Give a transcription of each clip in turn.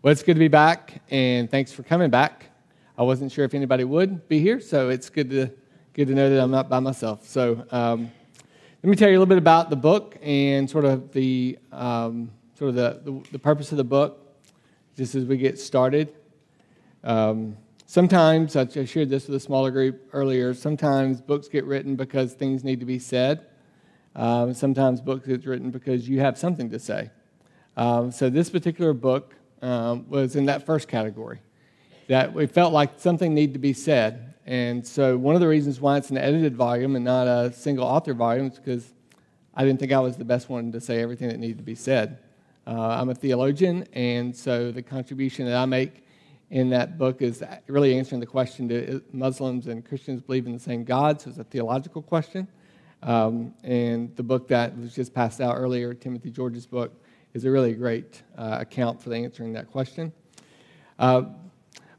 Well, it's good to be back, and thanks for coming back. I wasn't sure if anybody would be here, so it's good to good to know that I'm not by myself. So, um, let me tell you a little bit about the book and sort of the um, sort of the, the, the, purpose of the book, just as we get started. Um, sometimes I shared this with a smaller group earlier. Sometimes books get written because things need to be said. Um, sometimes books get written because you have something to say. Um, so this particular book um, was in that first category. That we felt like something needed to be said. And so one of the reasons why it's an edited volume and not a single author volume is because I didn't think I was the best one to say everything that needed to be said. Uh, I'm a theologian, and so the contribution that I make in that book is really answering the question do Muslims and Christians believe in the same God? So it's a theological question. Um, and the book that was just passed out earlier, Timothy George's book, is a really great uh, account for answering that question. Uh,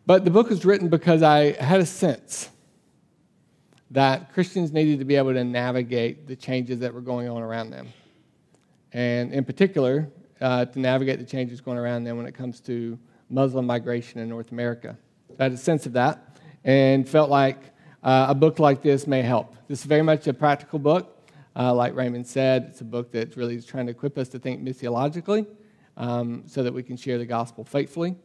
but the book was written because I had a sense that Christians needed to be able to navigate the changes that were going on around them. And in particular, uh, to navigate the changes going around them when it comes to Muslim migration in North America. I had a sense of that and felt like uh, a book like this may help. This is very much a practical book. Uh, like Raymond said, it's a book that's really trying to equip us to think missiologically um, so that we can share the gospel faithfully.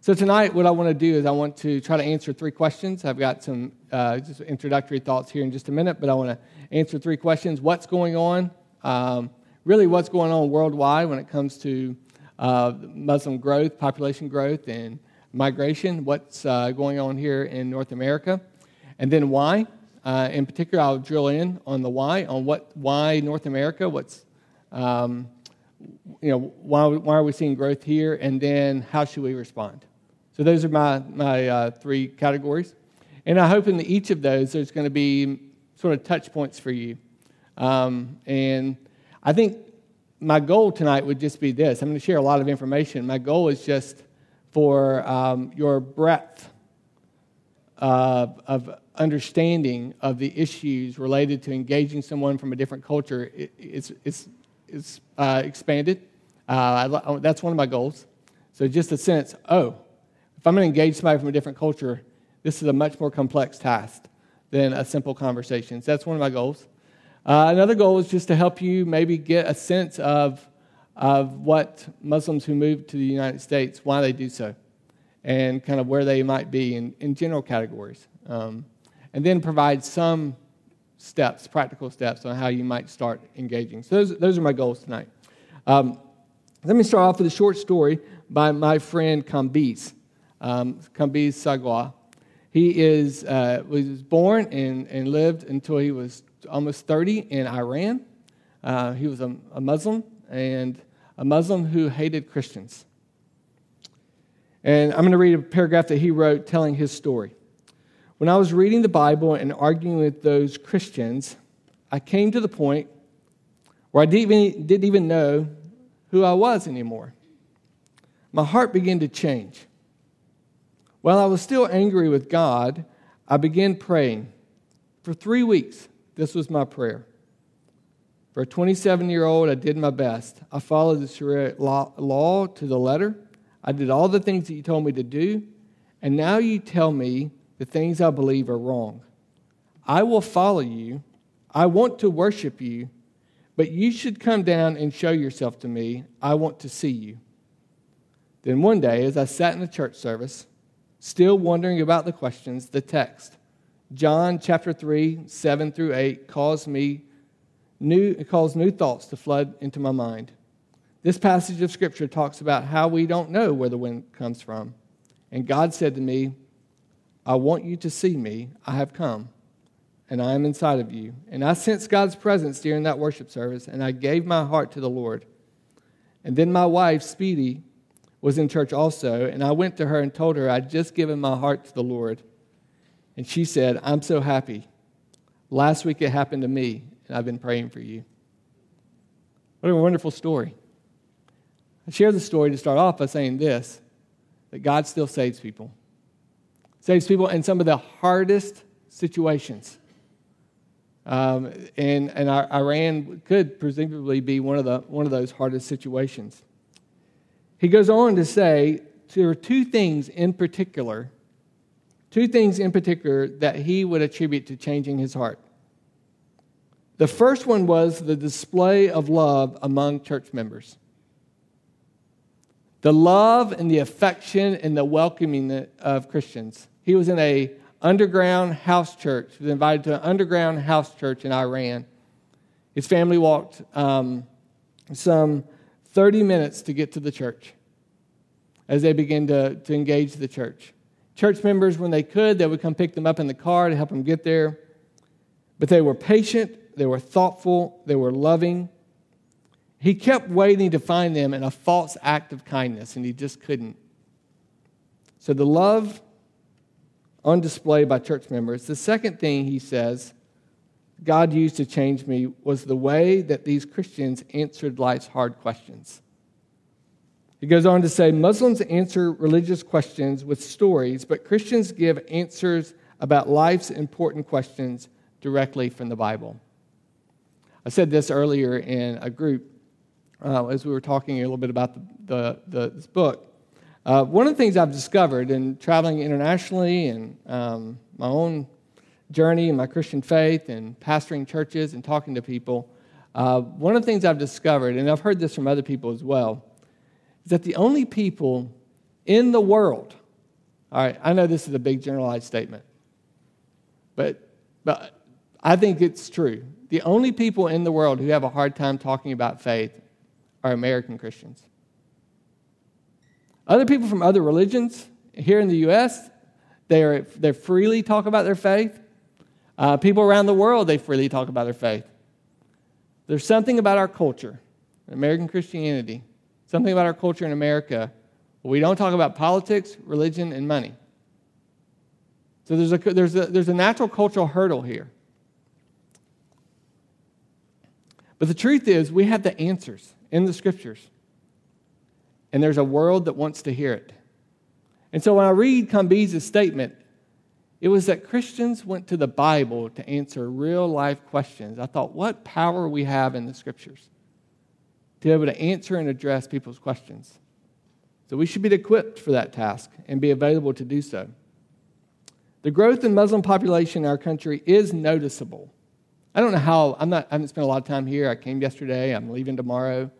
So, tonight, what I want to do is I want to try to answer three questions. I've got some uh, just introductory thoughts here in just a minute, but I want to answer three questions. What's going on? Um, really, what's going on worldwide when it comes to uh, Muslim growth, population growth, and migration? What's uh, going on here in North America? And then why? Uh, in particular, I'll drill in on the why, on what why North America, what's um, you know why, why are we seeing growth here, and then how should we respond? So those are my my uh, three categories, and I hope in each of those there's going to be sort of touch points for you, um, and I think my goal tonight would just be this. I'm going to share a lot of information. My goal is just for um, your breadth uh, of understanding of the issues related to engaging someone from a different culture is, is, is uh, expanded. Uh, that's one of my goals. So, just a sense oh, if I'm going to engage somebody from a different culture, this is a much more complex task than a simple conversation. So, that's one of my goals. Uh, another goal is just to help you maybe get a sense of, of what Muslims who move to the United States, why they do so, and kind of where they might be in, in general categories. Um, and then provide some steps, practical steps on how you might start engaging. So those, those are my goals tonight. Um, let me start off with a short story by my friend Kambiz, um, Kambiz Sagwa. He is, uh, was born and, and lived until he was almost 30 in Iran. Uh, he was a, a Muslim and a Muslim who hated Christians. And I'm going to read a paragraph that he wrote telling his story. When I was reading the Bible and arguing with those Christians, I came to the point where I didn't even, didn't even know who I was anymore. My heart began to change. While I was still angry with God, I began praying. For three weeks, this was my prayer. For a 27 year old, I did my best. I followed the Sharia law, law to the letter. I did all the things that you told me to do. And now you tell me the things I believe are wrong. I will follow you. I want to worship you, but you should come down and show yourself to me. I want to see you. Then one day, as I sat in the church service, still wondering about the questions, the text, John chapter 3, 7 through 8, caused me new, caused new thoughts to flood into my mind. This passage of Scripture talks about how we don't know where the wind comes from. And God said to me, I want you to see me. I have come, and I am inside of you. And I sensed God's presence during that worship service, and I gave my heart to the Lord. And then my wife, Speedy, was in church also, and I went to her and told her I'd just given my heart to the Lord. And she said, I'm so happy. Last week it happened to me, and I've been praying for you. What a wonderful story. I share the story to start off by saying this that God still saves people saves people in some of the hardest situations. Um, and and Iran could presumably be one of, the, one of those hardest situations. He goes on to say there are two things in particular, two things in particular that he would attribute to changing his heart. The first one was the display of love among church members. The love and the affection and the welcoming of Christians. He was in a underground house church. He was invited to an underground house church in Iran. His family walked um, some 30 minutes to get to the church as they began to, to engage the church. Church members, when they could, they would come pick them up in the car to help them get there. But they were patient they were thoughtful, they were loving. He kept waiting to find them in a false act of kindness, and he just couldn't. So, the love on display by church members. The second thing he says God used to change me was the way that these Christians answered life's hard questions. He goes on to say Muslims answer religious questions with stories, but Christians give answers about life's important questions directly from the Bible. I said this earlier in a group uh, as we were talking a little bit about the, the, the this book. Uh, one of the things I've discovered in traveling internationally and um, my own journey in my Christian faith and pastoring churches and talking to people, uh, one of the things I've discovered, and I've heard this from other people as well, is that the only people in the world, all right, I know this is a big generalized statement, but, but I think it's true. The only people in the world who have a hard time talking about faith are American Christians. Other people from other religions here in the U.S., they, are, they freely talk about their faith. Uh, people around the world, they freely talk about their faith. There's something about our culture, American Christianity, something about our culture in America. We don't talk about politics, religion, and money. So there's a, there's a, there's a natural cultural hurdle here. But the truth is, we have the answers in the scriptures. And there's a world that wants to hear it. And so when I read Kambiza's statement, it was that Christians went to the Bible to answer real life questions. I thought, what power we have in the scriptures to be able to answer and address people's questions. So we should be equipped for that task and be available to do so. The growth in Muslim population in our country is noticeable. I don't know how, I'm not, I haven't spent a lot of time here. I came yesterday, I'm leaving tomorrow.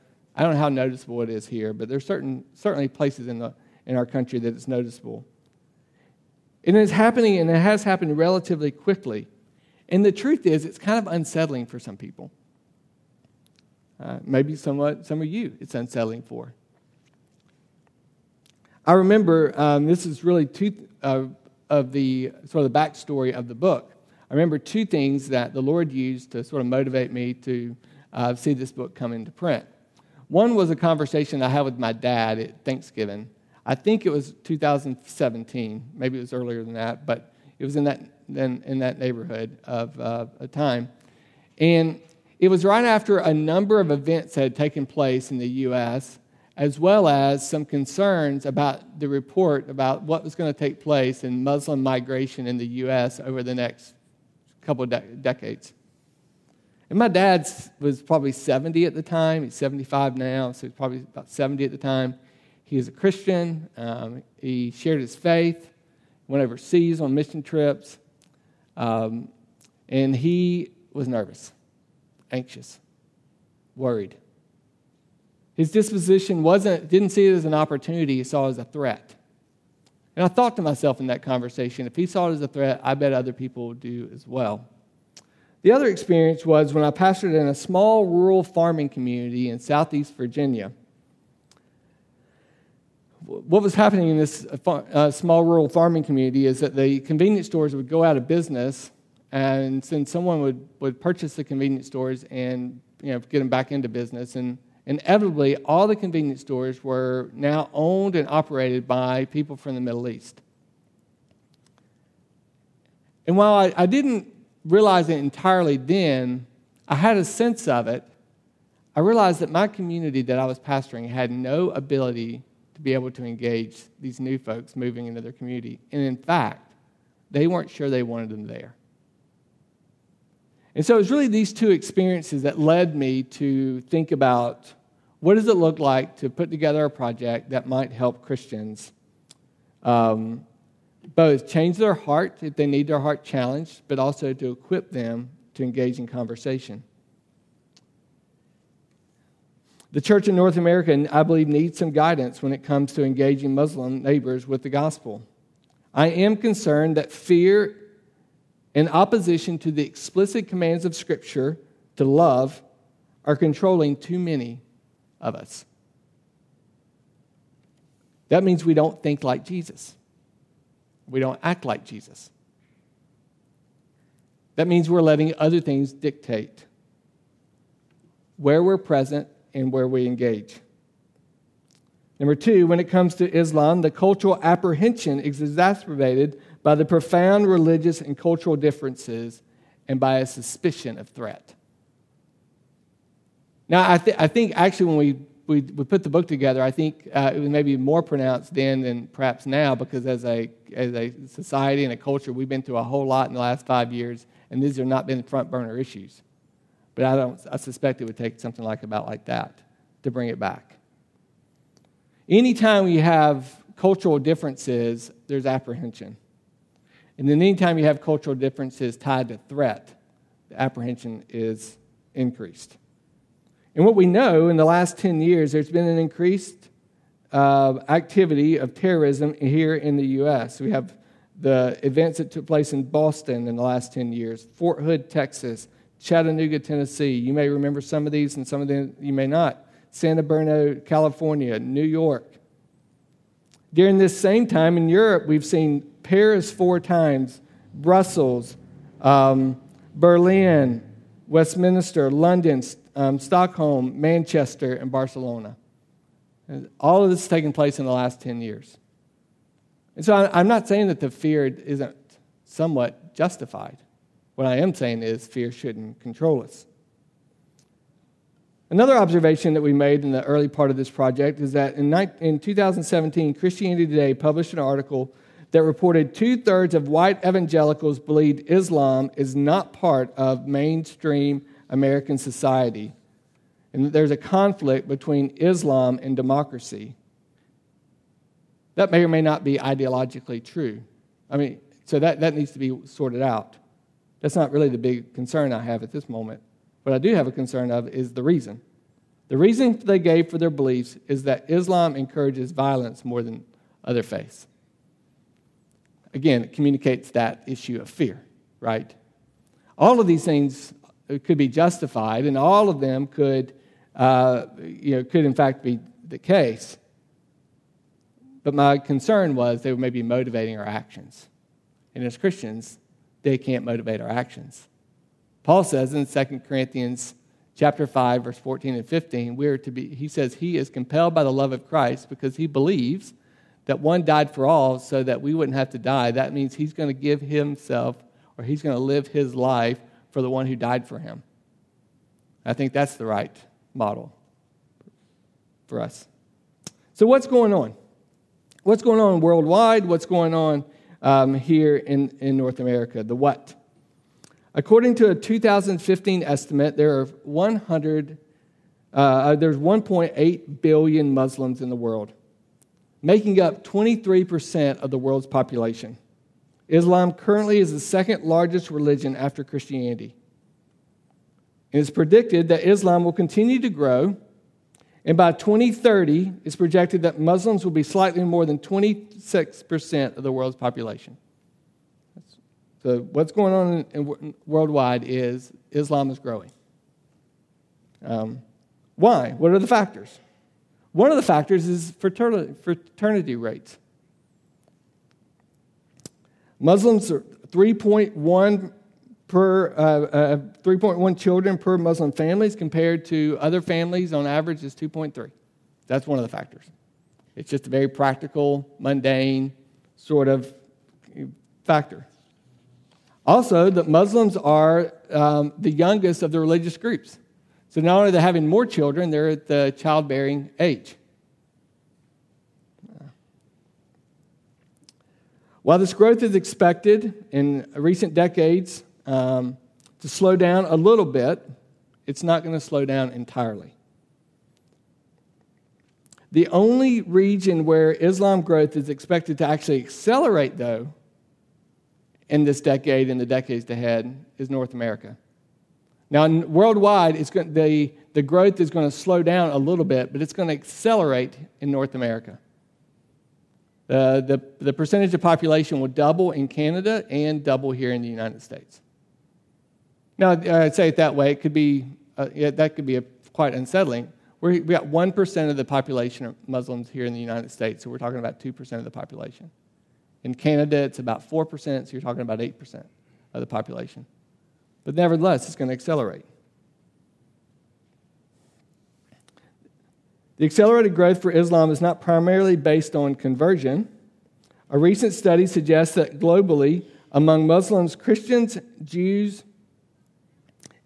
I don't know how noticeable it is here, but there's certain, certainly places in, the, in our country that it's noticeable. And it's happening, and it has happened relatively quickly. And the truth is, it's kind of unsettling for some people. Uh, maybe somewhat, some of you, it's unsettling for. I remember um, this is really two uh, of the sort of the backstory of the book. I remember two things that the Lord used to sort of motivate me to uh, see this book come into print. One was a conversation I had with my dad at Thanksgiving. I think it was 2017, maybe it was earlier than that, but it was in that, in, in that neighborhood of uh, a time. And it was right after a number of events had taken place in the U.S., as well as some concerns about the report about what was going to take place in Muslim migration in the U.S. over the next couple of de- decades. And my dad was probably 70 at the time. He's 75 now, so he's probably about 70 at the time. He was a Christian. Um, he shared his faith, went overseas on mission trips, um, and he was nervous, anxious, worried. His disposition wasn't, didn't see it as an opportunity, he saw it as a threat. And I thought to myself in that conversation, if he saw it as a threat, I bet other people would do as well. The other experience was when I pastored in a small rural farming community in southeast Virginia. What was happening in this uh, small rural farming community is that the convenience stores would go out of business, and then someone would, would purchase the convenience stores and you know, get them back into business. And inevitably, all the convenience stores were now owned and operated by people from the Middle East. And while I, I didn't realize it entirely then, I had a sense of it. I realized that my community that I was pastoring had no ability to be able to engage these new folks moving into their community. And in fact, they weren't sure they wanted them there. And so it was really these two experiences that led me to think about what does it look like to put together a project that might help Christians um, both change their heart if they need their heart challenged, but also to equip them to engage in conversation. The church in North America, I believe, needs some guidance when it comes to engaging Muslim neighbors with the gospel. I am concerned that fear and opposition to the explicit commands of Scripture to love are controlling too many of us. That means we don't think like Jesus. We don't act like Jesus. That means we're letting other things dictate where we're present and where we engage. Number two, when it comes to Islam, the cultural apprehension is exacerbated by the profound religious and cultural differences and by a suspicion of threat. Now, I, th- I think actually when we, we, we, put the book together, I think uh, it was maybe more pronounced then than perhaps now because as a, as a society and a culture, we've been through a whole lot in the last five years, and these have not been front burner issues. But I, don't, I suspect it would take something like about like that to bring it back. Anytime you have cultural differences, there's apprehension. And then anytime you have cultural differences tied to threat, the apprehension is increased. And what we know in the last 10 years, there's been an increased uh, activity of terrorism here in the U.S. We have the events that took place in Boston in the last 10 years, Fort Hood, Texas, Chattanooga, Tennessee. You may remember some of these and some of them you may not. Santa Bernardino, California, New York. During this same time in Europe, we've seen Paris four times, Brussels, um, Berlin, Westminster, London, um, Stockholm, Manchester, and Barcelona. And all of this has taken place in the last 10 years. And so I'm not saying that the fear isn't somewhat justified. What I am saying is fear shouldn't control us. Another observation that we made in the early part of this project is that in, in 2017, Christianity Today published an article that reported two thirds of white evangelicals believed Islam is not part of mainstream American society, and there's a conflict between Islam and democracy. That may or may not be ideologically true. I mean, so that, that needs to be sorted out. That's not really the big concern I have at this moment. What I do have a concern of is the reason. The reason they gave for their beliefs is that Islam encourages violence more than other faiths. Again, it communicates that issue of fear, right? All of these things could be justified, and all of them could, uh, you know, could in fact be the case. But my concern was they were maybe motivating our actions. And as Christians, they can't motivate our actions. Paul says in 2 Corinthians chapter 5 verse 14 and 15, we are to be he says he is compelled by the love of Christ because he believes that one died for all so that we wouldn't have to die. That means he's going to give himself or he's going to live his life for the one who died for him. I think that's the right model for us. So what's going on? What's going on worldwide? What's going on um, here in, in North America. The what? According to a 2015 estimate, there are 100, uh, uh there's 1.8 billion Muslims in the world, making up 23% of the world's population. Islam currently is the second largest religion after Christianity. It is predicted that Islam will continue to grow and by 2030, it's projected that Muslims will be slightly more than 26% of the world's population. So, what's going on in, in, worldwide is Islam is growing. Um, why? What are the factors? One of the factors is fraternity, fraternity rates. Muslims are 3.1 per uh, uh, 3.1 children per Muslim families compared to other families on average is 2.3. That's one of the factors. It's just a very practical, mundane sort of factor. Also, that Muslims are um, the youngest of the religious groups. So not only are they having more children, they're at the childbearing age. While this growth is expected in recent decades, um, to slow down a little bit, it's not going to slow down entirely. The only region where Islam growth is expected to actually accelerate, though, in this decade and the decades ahead, is North America. Now, worldwide, it's going, the, the growth is going to slow down a little bit, but it's going to accelerate in North America. Uh, the, the percentage of population will double in Canada and double here in the United States. Now, I'd say it that way. It could be, uh, yeah, that could be a, quite unsettling. We're, we got 1% of the population of Muslims here in the United States, so we're talking about 2% of the population. In Canada, it's about 4%, so you're talking about 8% of the population. But nevertheless, it's going to accelerate. The accelerated growth for Islam is not primarily based on conversion. A recent study suggests that globally, among Muslims, Christians, Jews,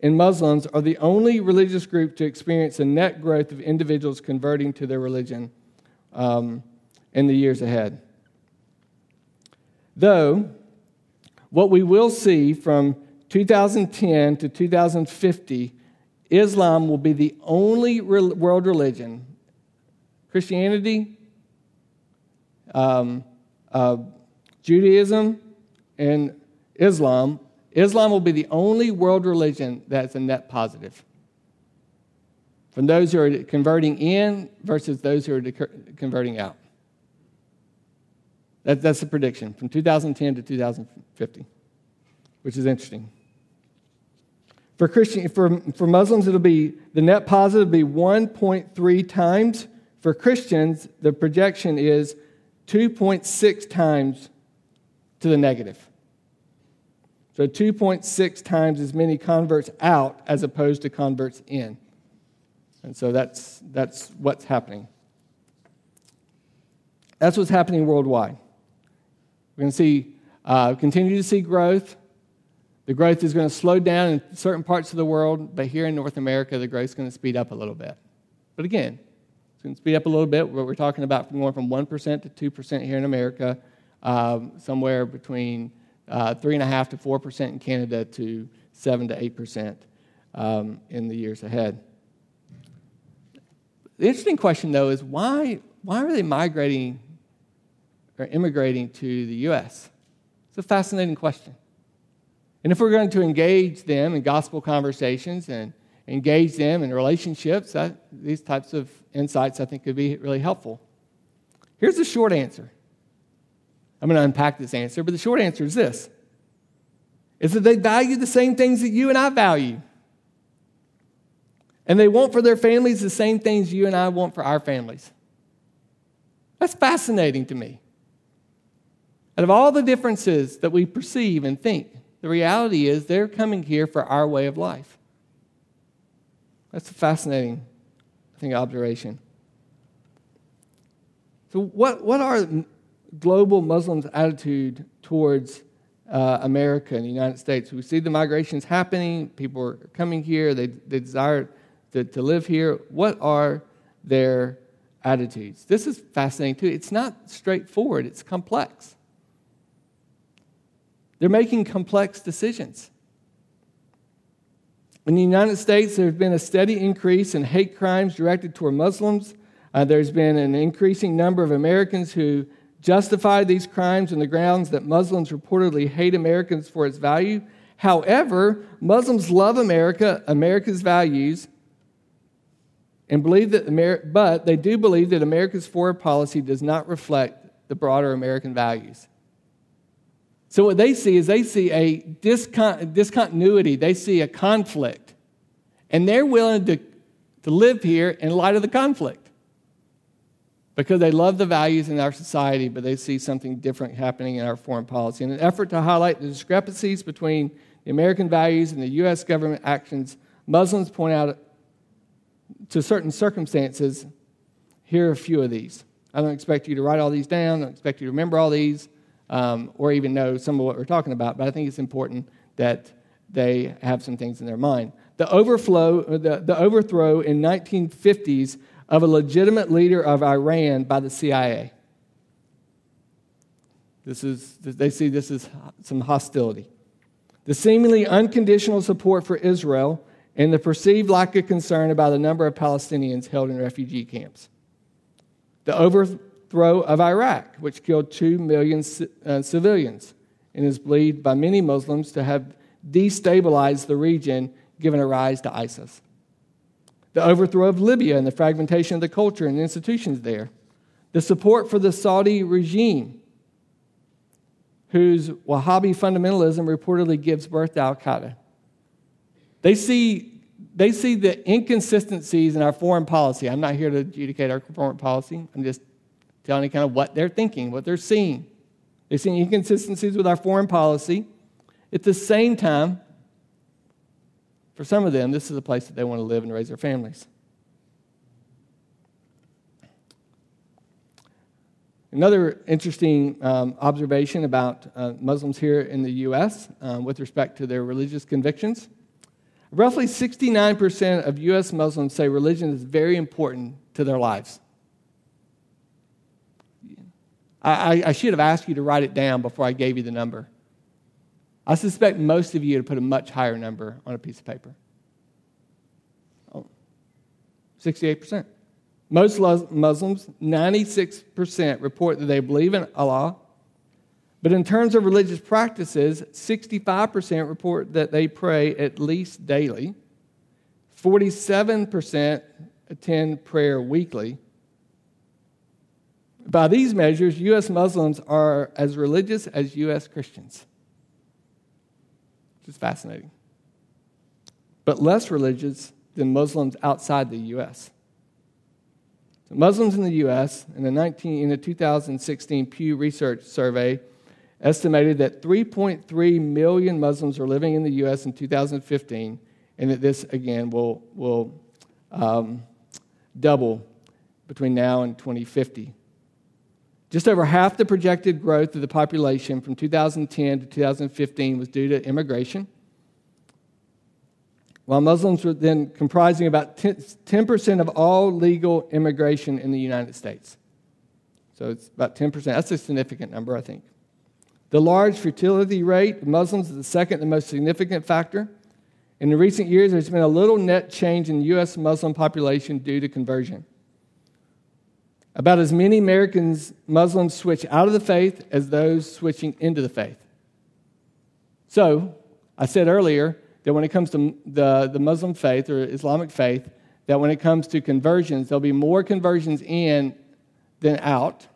and Muslims are the only religious group to experience a net growth of individuals converting to their religion um, in the years ahead. Though, what we will see from 2010 to 2050, Islam will be the only world religion, Christianity, um, uh, Judaism, and Islam Islam will be the only world religion that's a net positive. From those who are converting in versus those who are converting out. That, that's the prediction from 2010 to 2050, which is interesting. For, Christian, for, for Muslims, it'll be the net positive will be 1.3 times. For Christians, the projection is 2.6 times to the negative. So 2.6 times as many converts out as opposed to converts in. And so that's, that's what's happening. That's what's happening worldwide. We're going to see, uh, continue to see growth. The growth is going to slow down in certain parts of the world, but here in North America, the growth is going to speed up a little bit. But again, going speed up a little bit. What we're talking about from going from 1% to 2% here in America, um, somewhere between uh, 3.5 to 4% in Canada to 7 to 8% um, in the years ahead. The interesting question, though, is why, why are they migrating or immigrating to the U.S.? It's a fascinating question. And if we're going to engage them in gospel conversations and engage them in relationships, these types of insights I think could be really helpful. Here's the short answer I'm going to unpack this answer, but the short answer is this is that they value the same things that you and I value. And they want for their families the same things you and I want for our families. That's fascinating to me. Out of all the differences that we perceive and think, the reality is they're coming here for our way of life. That's a fascinating, I think, observation. So, what, what are global Muslims' attitude towards uh, America and the United States. We see the migrations happening, people are coming here, they, they desire to, to live here. What are their attitudes? This is fascinating too. It's not straightforward, it's complex. They're making complex decisions. In the United States, there's been a steady increase in hate crimes directed toward Muslims. Uh, there's been an increasing number of Americans who justify these crimes on the grounds that Muslims reportedly hate Americans for its value. However, Muslims love America, America's values, and believe that Amer- but they do believe that America's foreign policy does not reflect the broader American values. So what they see is they see a discon- discontinuity, they see a conflict, and they're willing to, to live here in light of the conflict because they love the values in our society, but they see something different happening in our foreign policy. In an effort to highlight the discrepancies between the American values and the U.S. government actions, Muslims point out to certain circumstances. Here are a few of these. I don't expect you to write all these down, I don't expect you to remember all these, um, or even know some of what we're talking about, but I think it's important that they have some things in their mind. The overflow, the, the overthrow in 1950s of a legitimate leader of Iran by the CIA. This is, they see this as some hostility. The seemingly unconditional support for Israel and the perceived lack of concern about the number of Palestinians held in refugee camps. the overthrow of Iraq, which killed 2 million uh, civilians and is believed by many Muslims to have destabilized the region, giving a rise to ISIS. The overthrow of Libya and the fragmentation of the culture and institutions there. The support for the Saudi regime, whose Wahhabi fundamentalism reportedly gives birth to Al Qaeda. They see, they see the inconsistencies in our foreign policy. I'm not here to adjudicate our foreign policy, I'm just telling you kind of what they're thinking, what they're seeing. They see inconsistencies with our foreign policy. At the same time, for some of them, this is a place that they want to live and raise their families. Another interesting um, observation about uh, Muslims here in the U.S. Um, with respect to their religious convictions roughly 69% of U.S. Muslims say religion is very important to their lives. I, I, should have asked you to write it down before I gave you the number. I suspect most of you would put a much higher number on a piece of paper. Oh, 68%. Most Muslims, 96%, report that they believe in Allah. But in terms of religious practices, 65% report that they pray at least daily. 47% attend prayer weekly. By these measures, U.S. Muslims are as religious as U.S. Christians, which is fascinating, but less religious than Muslims outside the U.S. So Muslims in the U.S. in the, 19, in the 2016 Pew Research Survey estimated that 3.3 million Muslims are living in the U.S. in 2015, and that this again will, will um, double between now and 2050. Just over half the projected growth of the population from 2010 to 2015 was due to immigration, while Muslims were then comprising about 10% of all legal immigration in the United States. So it's about 10%. That's a significant number, I think. The large fertility rate of Muslims is the second the most significant factor. In the recent years, there's been a little net change in the U.S. Muslim population due to conversion. About as many Americans, Muslims switch out of the faith as those switching into the faith. So, I said earlier that when it comes to the, the Muslim faith or Islamic faith, that when it comes to conversions, there'll be more conversions in than out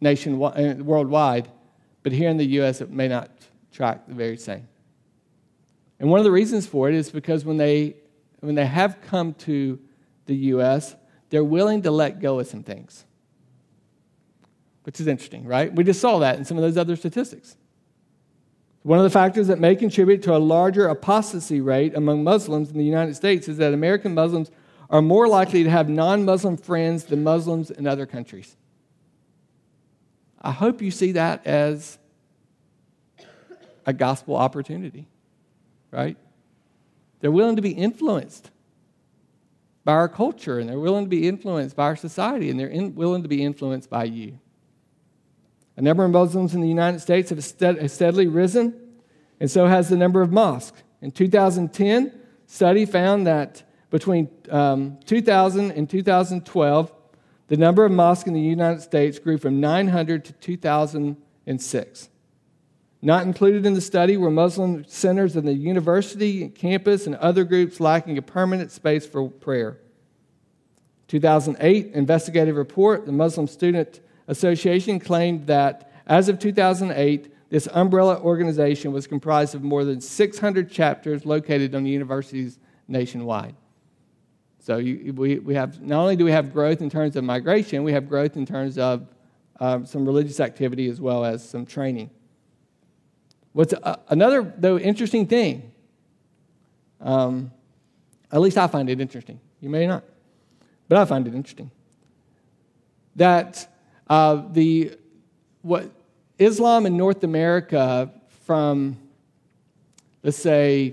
nationwide, uh, worldwide. But here in the U.S., it may not track the very same. And one of the reasons for it is because when they, when they have come to the U.S., they're willing to let go of some things which is interesting, right? We just saw that in some of those other statistics. One of the factors that may contribute to a larger apostasy rate among Muslims in the United States is that American Muslims are more likely to have non Muslim friends than Muslims in other countries. I hope you see that as a gospel opportunity, right? They're willing to be influenced by our culture, and they're willing to be influenced by our society, and they're in, willing to be influenced by you. A number of Muslims in the United States have steadily risen, and so has the number of mosques. In 2010, study found that between um, 2000 and 2012, the number of mosques in the United States grew from 900 to 2006. Not included in the study were Muslim centers in the university, campus, and other groups lacking a permanent space for prayer. 2008 investigative report, the Muslim Student Association claimed that as of 2008, this umbrella organization was comprised of more than 600 chapters located on universities nationwide. So you, we, we have, not only do we have growth in terms of migration, we have growth in terms of um, some religious activity as well as some training. What's a, another, though, interesting thing, um, at least I find it interesting. You may not, but I find it interesting. That uh, the, what Islam in North America from, let's say,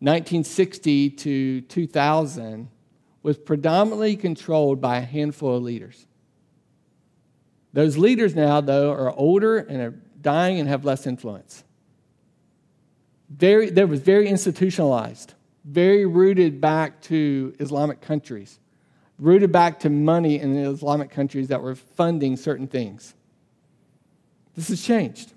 1960 to 2000 was predominantly controlled by a handful of leaders. Those leaders now, though, are older and are dying and have less influence. Very, that was very institutionalized, very rooted back to Islamic countries rooted back to money in the Islamic countries that were funding certain things. This has changed.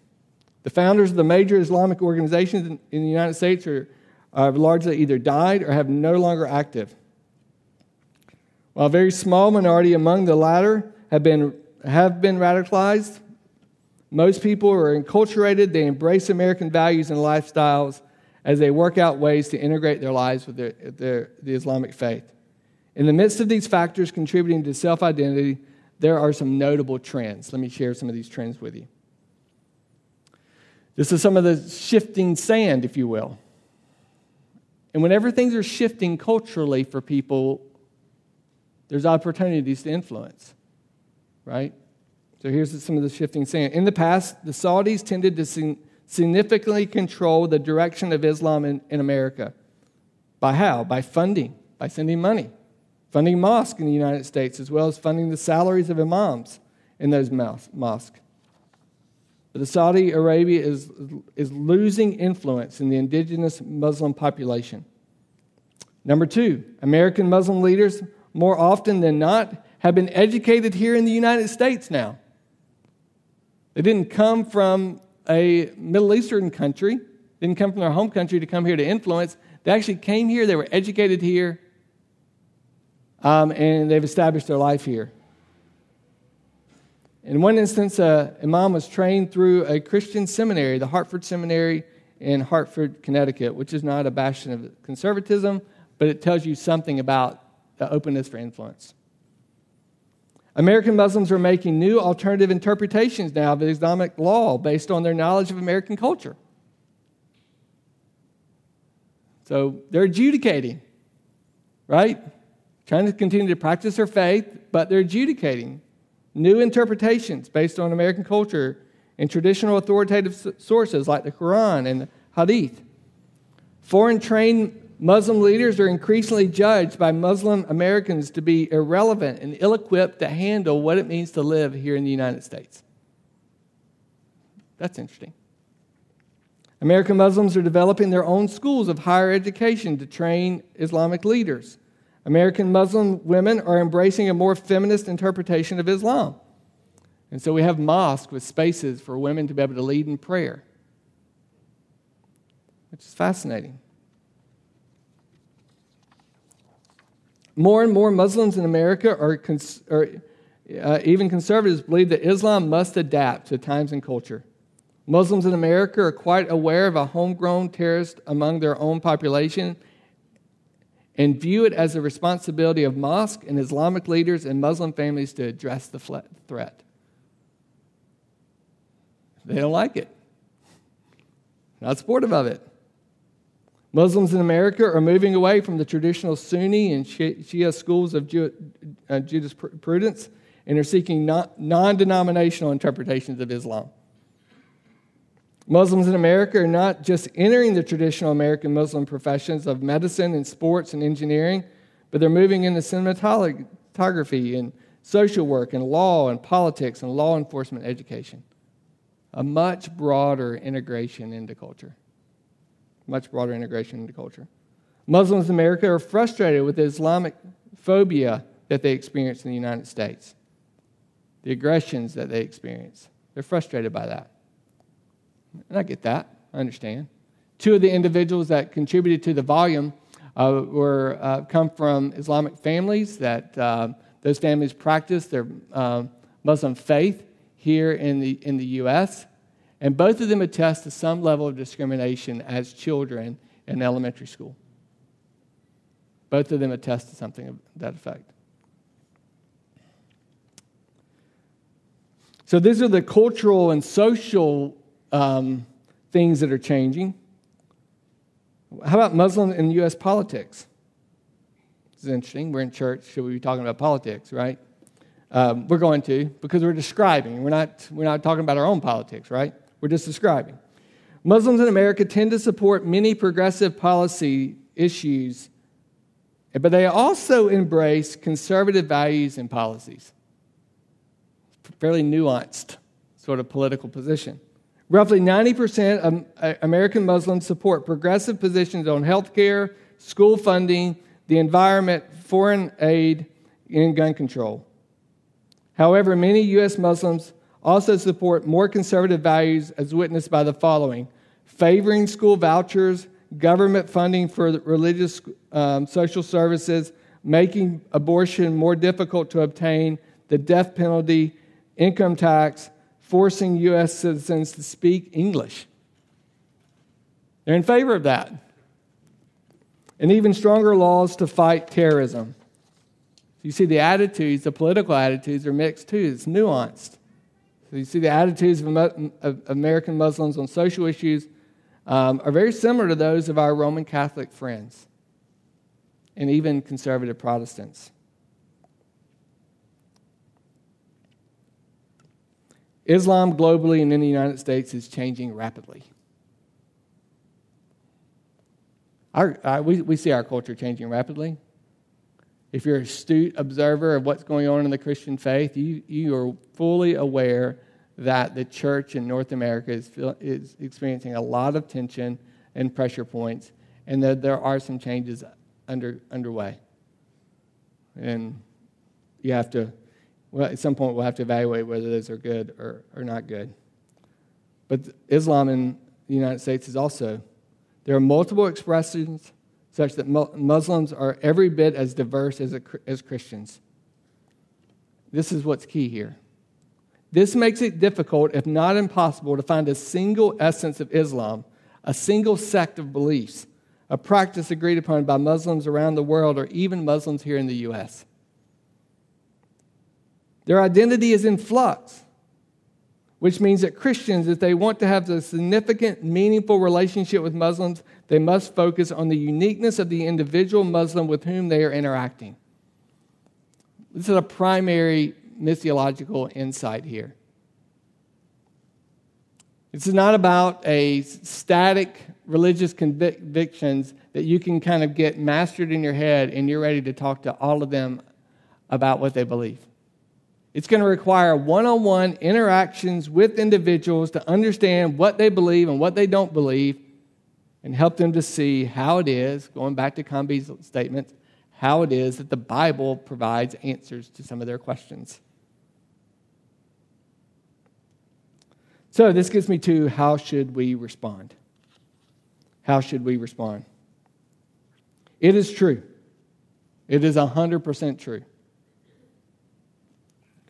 The founders of the major Islamic organizations in, the United States are, have largely either died or have no longer active. While a very small minority among the latter have been, have been radicalized, most people are enculturated. They embrace American values and lifestyles as they work out ways to integrate their lives with their, their, the Islamic faith. In the midst of these factors contributing to self identity, there are some notable trends. Let me share some of these trends with you. This is some of the shifting sand, if you will. And whenever things are shifting culturally for people, there's opportunities to influence, right? So here's some of the shifting sand. In the past, the Saudis tended to significantly control the direction of Islam in, in America. By how? By funding, by sending money, funding mosques in the United States, as well as funding the salaries of imams in those mosques. But the Saudi Arabia is, is losing influence in the indigenous Muslim population. Number two, American Muslim leaders, more often than not, have been educated here in the United States now. They didn't come from a Middle Eastern country, didn't come from their home country to come here to influence. They actually came here, they were educated here, um, and they've established their life here. In one instance, uh, Imam was trained through a Christian seminary, the Hartford Seminary in Hartford, Connecticut, which is not a bastion of conservatism, but it tells you something about the openness for influence. American Muslims are making new alternative interpretations now of Islamic law based on their knowledge of American culture. So they're adjudicating, right? Trying to continue to practice their faith, but they're adjudicating new interpretations based on American culture and traditional authoritative sources like the Quran and the Hadith. Foreign trained Muslim leaders are increasingly judged by Muslim Americans to be irrelevant and ill equipped to handle what it means to live here in the United States. That's interesting. American Muslims are developing their own schools of higher education to train Islamic leaders. American Muslim women are embracing a more feminist interpretation of Islam. And so we have mosques with spaces for women to be able to lead in prayer, which is fascinating. More and more Muslims in America are, cons- or uh, even conservatives believe that Islam must adapt to times and culture. Muslims in America are quite aware of a homegrown terrorist among their own population and view it as a responsibility of mosque and Islamic leaders and Muslim families to address the threat. They don't like it. Not supportive of it. Muslims in America are moving away from the traditional Sunni and Shia schools of uh, jurisprudence and are seeking non denominational interpretations of Islam. Muslims in America are not just entering the traditional American Muslim professions of medicine and sports and engineering, but they're moving into cinematography and social work and law and politics and law enforcement education. A much broader integration into culture much broader integration into culture. Muslims in America are frustrated with the Islamic phobia that they experience in the United States, the aggressions that they experience. They're frustrated by that. And I get that, I understand. Two of the individuals that contributed to the volume uh, were, uh, come from Islamic families that uh, those families practice their uh, Muslim faith here in the, in the U.S. And both of them attest to some level of discrimination as children in elementary school. Both of them attest to something of that effect. So, these are the cultural and social um, things that are changing. How about Muslim in U.S. politics? Is interesting. We're in church. Should we be talking about politics, right? Um, we're going to because we're describing. We're not, we're not talking about our own politics, right? We're just describing. Muslims in America tend to support many progressive policy issues, but they also embrace conservative values and policies. Fairly nuanced sort of political position. Roughly 90% of uh, American Muslims support progressive positions on health care, school funding, the environment, foreign aid, and gun control. However, many U.S. Muslims also support more conservative values as witnessed by the following favoring school vouchers, government funding for religious um, social services, making abortion more difficult to obtain, the death penalty, income tax, forcing U.S. citizens to speak English. They're in favor of that. And even stronger laws to fight terrorism. You see, the attitudes, the political attitudes, are mixed too. It's nuanced. So you see, the attitudes of American Muslims on social issues um, are very similar to those of our Roman Catholic friends and even conservative Protestants. Islam globally and in the United States is changing rapidly. Our, uh, we, we see our culture changing rapidly. If you're an astute observer of what's going on in the Christian faith, you, you are fully aware that the church in North America is, is experiencing a lot of tension and pressure points, and that there are some changes under, underway. And you have to, well, at some point, we'll have to evaluate whether those are good or, or not good. But Islam in the United States is also, there are multiple expressions such that Muslims are every bit as diverse as, a, as Christians. This is what's key here. This makes it difficult, if not impossible, to find a single essence of Islam, a single sect of beliefs, a practice agreed upon by Muslims around the world or even Muslims here in the U.S. Their identity is in flux, which means that Christians, if they want to have a significant, meaningful relationship with Muslims, they must focus on the uniqueness of the individual Muslim with whom they are interacting. This is a primary missiological insight here. Is not about a static religious convictions that you can kind of get mastered in your head and you're ready to talk to all of them about what they believe. It's going to require one on one interactions with individuals to understand what they believe and what they don't believe and help them to see how it is, going back to Combe's statement, how it is that the Bible provides answers to some of their questions. So this gets me to how should we respond? How should we respond? It is true. It is 100% true.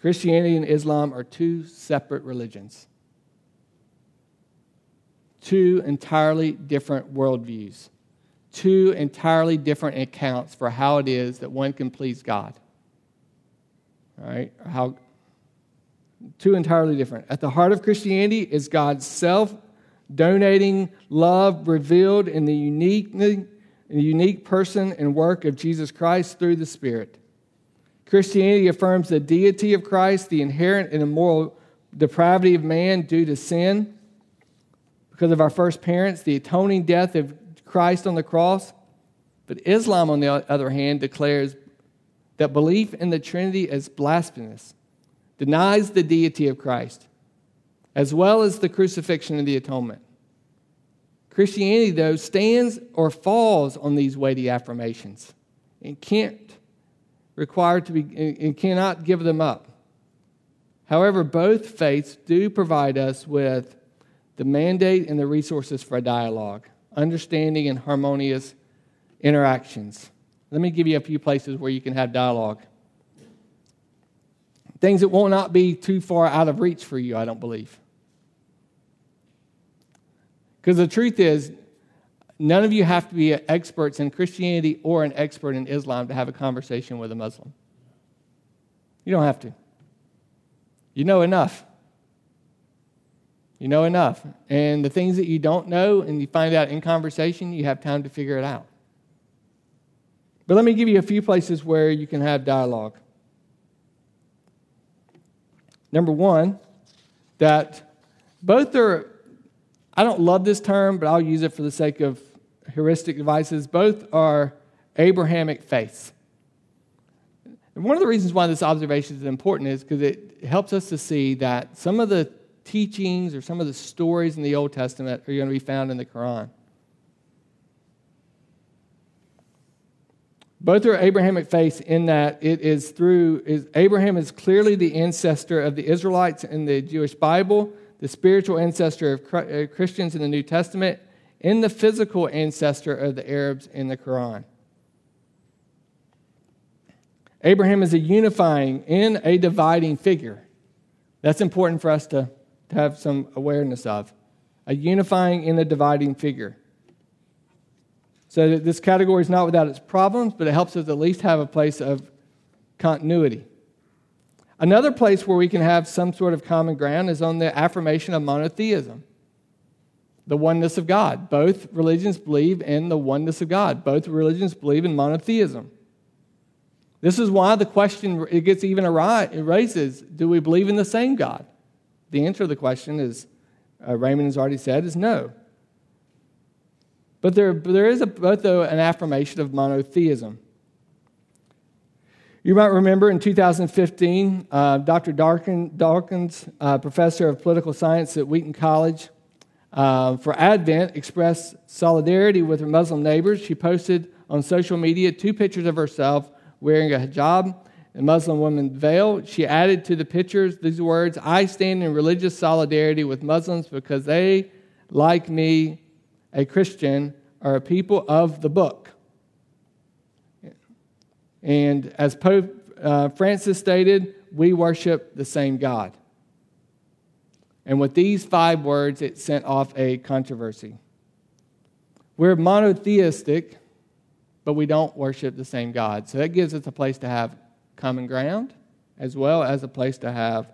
Christianity and Islam are two separate religions, two entirely different worldviews, two entirely different accounts for how it is that one can please God. All right? How, Two entirely different. At the heart of Christianity is God's self donating love revealed in the unique, in the unique person and work of Jesus Christ through the Spirit. Christianity affirms the deity of Christ, the inherent and immoral depravity of man due to sin because of our first parents, the atoning death of Christ on the cross. But Islam, on the other hand, declares that belief in the Trinity is blasphemous denies the deity of Christ, as well as the crucifixion and the atonement. Christianity, though, stands or falls on these weighty affirmations and can't require to be and cannot give them up. However, both faiths do provide us with the mandate and the resources for a dialogue, understanding and harmonious interactions. Let me give you a few places where you can have dialogue. Things that will not be too far out of reach for you, I don't believe. Because the truth is, none of you have to be experts in Christianity or an expert in Islam to have a conversation with a Muslim. You don't have to. You know enough. You know enough. And the things that you don't know and you find out in conversation, you have time to figure it out. But let me give you a few places where you can have dialogue. Number one, that both are, I don't love this term, but I'll use it for the sake of heuristic devices. Both are Abrahamic faiths. And one of the reasons why this observation is important is because it helps us to see that some of the teachings or some of the stories in the Old Testament are going to be found in the Quran. Both are Abrahamic faiths in that it is through is, Abraham is clearly the ancestor of the Israelites in the Jewish Bible, the spiritual ancestor of uh, Christians in the New Testament, and the physical ancestor of the Arabs in the Quran. Abraham is a unifying and a dividing figure. That's important for us to, to have some awareness of. A unifying and a dividing figure. So this category is not without its problems, but it helps us at least have a place of continuity. Another place where we can have some sort of common ground is on the affirmation of monotheism, the oneness of God. Both religions believe in the oneness of God. Both religions believe in monotheism. This is why the question it gets even a raises: Do we believe in the same God? The answer to the question is, uh, Raymond has already said, is no. But there, there is a, both though an affirmation of monotheism. You might remember in 2015, uh, Dr. Hawkins, uh, professor of political science at Wheaton College, uh, for Advent expressed solidarity with her Muslim neighbors. She posted on social media two pictures of herself wearing a hijab, a Muslim woman veil. She added to the pictures these words I stand in religious solidarity with Muslims because they, like me, a Christian, are a people of the book. And as Pope uh, Francis stated, we worship the same God. And with these five words, it sent off a controversy. We're monotheistic, but we don't worship the same God. So that gives us a place to have common ground as well as a place to have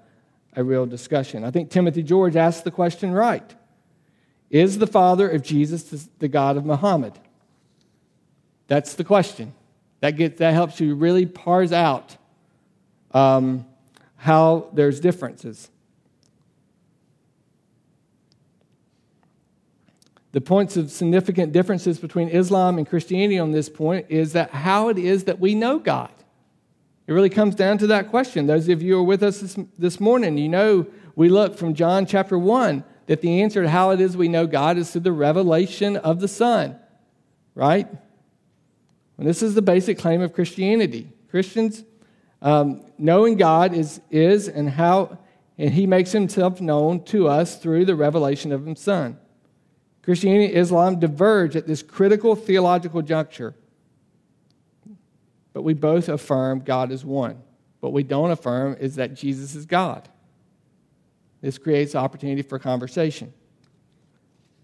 a real discussion. I think Timothy George asked the question right. Is the father of Jesus the God of Muhammad? That's the question. That, gets, that helps you really parse out um, how there's differences. The points of significant differences between Islam and Christianity on this point is that how it is that we know God. It really comes down to that question. Those of you who are with us this, this morning, you know we look from John chapter 1 that the answer to how it is we know God is through the revelation of the Son, right? And this is the basic claim of Christianity. Christians, um, knowing God is, is and how, and He makes Himself known to us through the revelation of His Son. Christianity and Islam diverge at this critical theological juncture. But we both affirm God is one. What we don't affirm is that Jesus is God. This creates opportunity for conversation.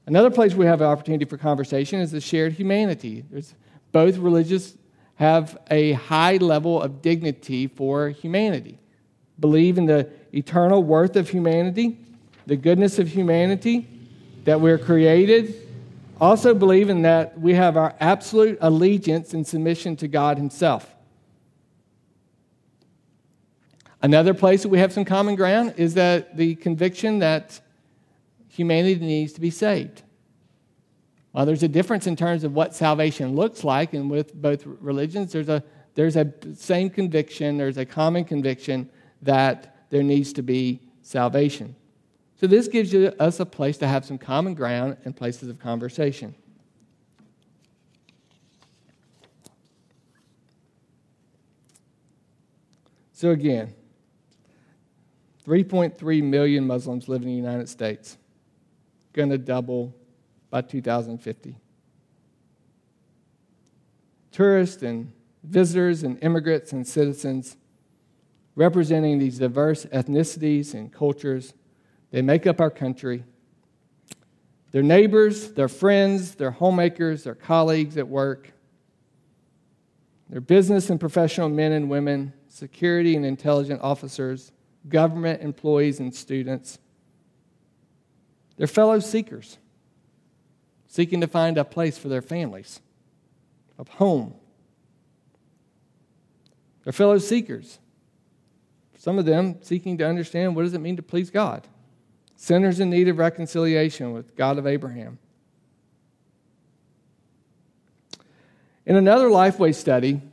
Another place we have an opportunity for conversation is the shared humanity. There's, both religions have a high level of dignity for humanity. Believe in the eternal worth of humanity, the goodness of humanity, that we're created. Also, believe in that we have our absolute allegiance and submission to God Himself. Another place that we have some common ground is that the conviction that humanity needs to be saved. While there's a difference in terms of what salvation looks like, and with both religions, there's a there's a same conviction, there's a common conviction that there needs to be salvation. So this gives you, us a place to have some common ground and places of conversation. So again, 3.3 million Muslims live in the United States. Going to double by 2050. Tourists and visitors and immigrants and citizens representing these diverse ethnicities and cultures, they make up our country. Their neighbors, their friends, their homemakers, their colleagues at work, their business and professional men and women, security and intelligence officers, government employees and students. They're fellow seekers, seeking to find a place for their families, of home. They're fellow seekers. Some of them seeking to understand what does it mean to please God. Sinners in need of reconciliation with God of Abraham. In another Lifeway study,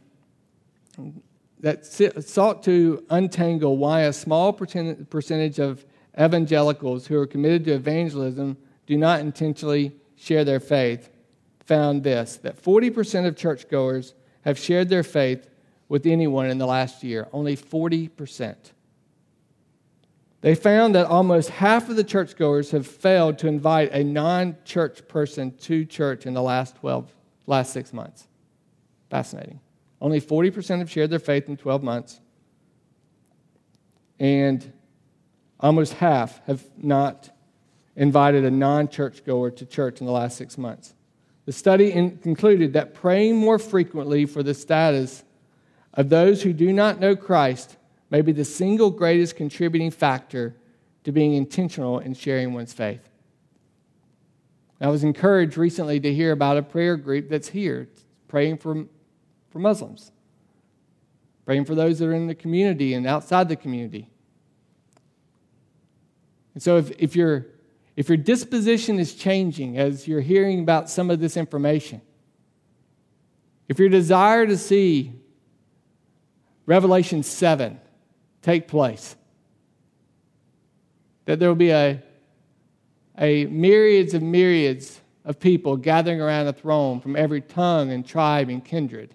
that sought to untangle why a small percentage of evangelicals who are committed to evangelism do not intentionally share their faith found this that 40% of churchgoers have shared their faith with anyone in the last year. Only 40%. They found that almost half of the churchgoers have failed to invite a non church person to church in the last 12, last six months. Fascinating. Only 40% have shared their faith in 12 months. And almost half have not invited a non churchgoer to church in the last six months. The study in, concluded that praying more frequently for the status of those who do not know Christ may be the single greatest contributing factor to being intentional in sharing one's faith. I was encouraged recently to hear about a prayer group that's here praying for, for Muslims, praying for those that are in the community and outside the community. And so, if, if, your if your disposition is changing as you're hearing about some of this information, if your desire to see Revelation 7 take place. That there will be a, a myriads of myriads of people gathering around a throne from every tongue and tribe and kindred.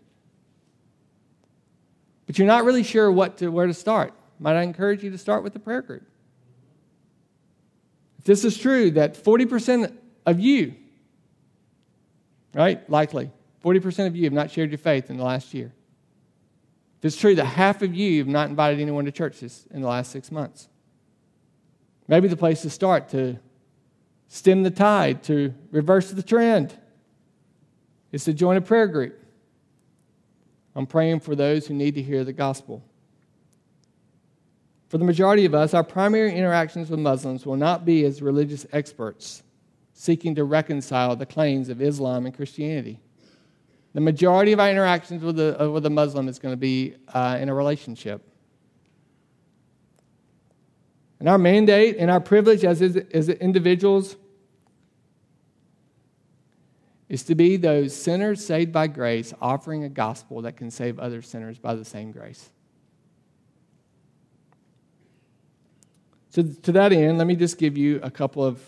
But you're not really sure what to, where to start. Might I encourage you to start with the prayer group? If this is true, that 40% of you, right, likely, 40% of you have not shared your faith in the last year. If it's true that half of you have not invited anyone to church in the last six months, maybe the place to start to stem the tide, to reverse the trend, is to join a prayer group. I'm praying for those who need to hear the gospel. For the majority of us, our primary interactions with Muslims will not be as religious experts seeking to reconcile the claims of Islam and Christianity. The majority of our interactions with a, uh, with a Muslim is going to be uh, in a relationship. And our mandate and our privilege as, as individuals is to be those sinners saved by grace, offering a gospel that can save other sinners by the same grace. So, to that end, let me just give you a couple of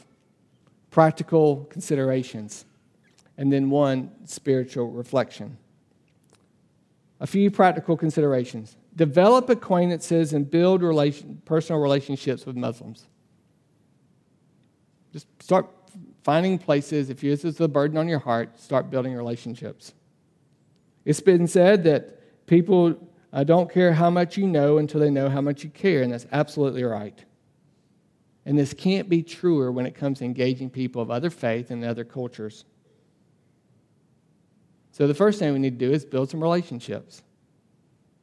practical considerations and then one spiritual reflection. A few practical considerations. Develop acquaintances and build relation, personal relationships with Muslims. Just start finding places, if this is a burden on your heart, start building relationships. It's been said that people uh, don't care how much you know until they know how much you care, and that's absolutely right. And this can't be truer when it comes to engaging people of other faith and other cultures. So the first thing we need to do is build some relationships.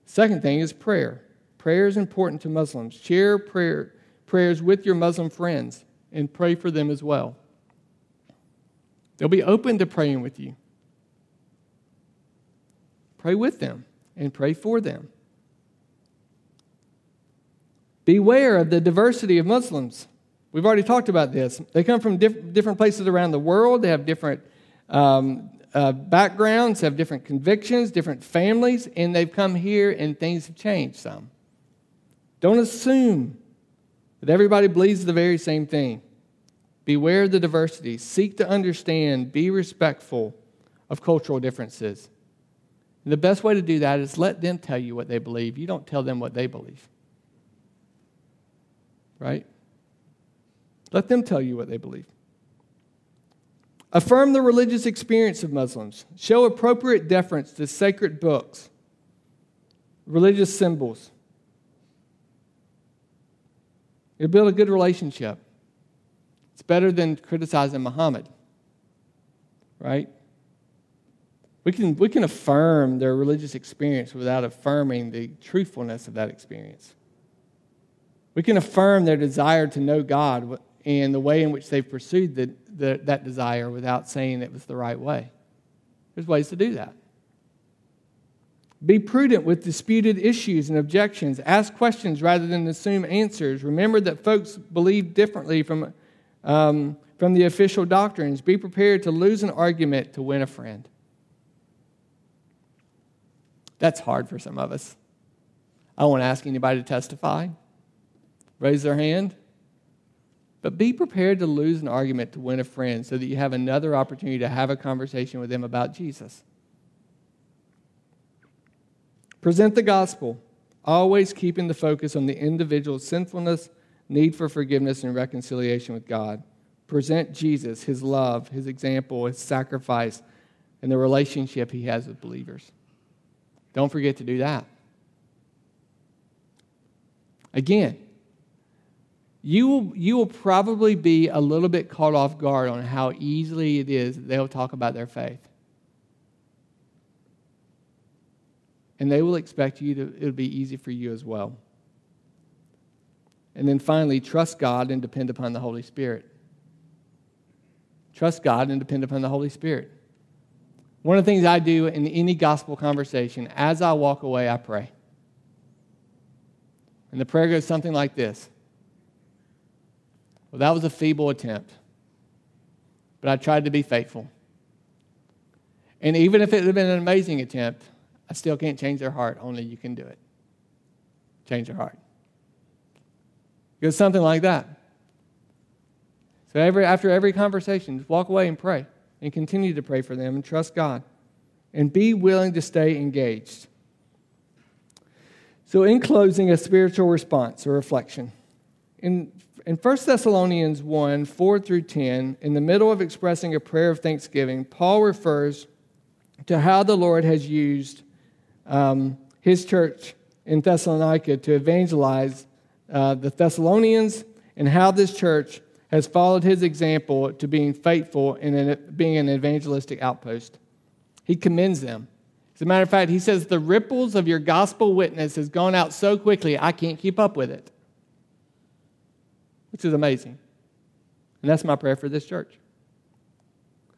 Second thing is prayer. Prayer is important to Muslims. Share prayer, prayers with your Muslim friends and pray for them as well. They'll be open to praying with you. Pray with them and pray for them. Beware of the diversity of Muslims. We've already talked about this. They come from diff- different places around the world. They have different um, uh, backgrounds, have different convictions, different families, and they've come here and things have changed some. Don't assume that everybody believes the very same thing. Beware of the diversity. Seek to understand. Be respectful of cultural differences. And the best way to do that is let them tell you what they believe. You don't tell them what they believe. Right? Let them tell you what they believe. Affirm the religious experience of Muslims. Show appropriate deference to sacred books, religious symbols. You'll build a good relationship. It's better than criticizing Muhammad, right? We can, we can affirm their religious experience without affirming the truthfulness of that experience. We can affirm their desire to know God and the way in which they've pursued the, the, that desire without saying it was the right way. There's ways to do that. Be prudent with disputed issues and objections. Ask questions rather than assume answers. Remember that folks believe differently from, um, from the official doctrines. Be prepared to lose an argument to win a friend. That's hard for some of us. I won't ask anybody to testify. Raise their hand. But be prepared to lose an argument to win a friend so that you have another opportunity to have a conversation with them about Jesus. Present the gospel, always keeping the focus on the individual's sinfulness, need for forgiveness, and reconciliation with God. Present Jesus, his love, his example, his sacrifice, and the relationship he has with believers. Don't forget to do that. Again, you will, you will probably be a little bit caught off guard on how easily it is they'll talk about their faith. And they will expect you to, it'll be easy for you as well. And then finally, trust God and depend upon the Holy Spirit. Trust God and depend upon the Holy Spirit. One of the things I do in any gospel conversation, as I walk away, I pray. And the prayer goes something like this Well, that was a feeble attempt, but I tried to be faithful. And even if it had been an amazing attempt, I still can't change their heart. Only you can do it. Change their heart. It goes something like that. So every, after every conversation, just walk away and pray and continue to pray for them and trust God and be willing to stay engaged. So, in closing, a spiritual response or reflection. In, in 1 Thessalonians 1 4 through 10, in the middle of expressing a prayer of thanksgiving, Paul refers to how the Lord has used um, his church in Thessalonica to evangelize uh, the Thessalonians and how this church has followed his example to being faithful and being an evangelistic outpost. He commends them. As a matter of fact, he says, The ripples of your gospel witness has gone out so quickly, I can't keep up with it. Which is amazing. And that's my prayer for this church.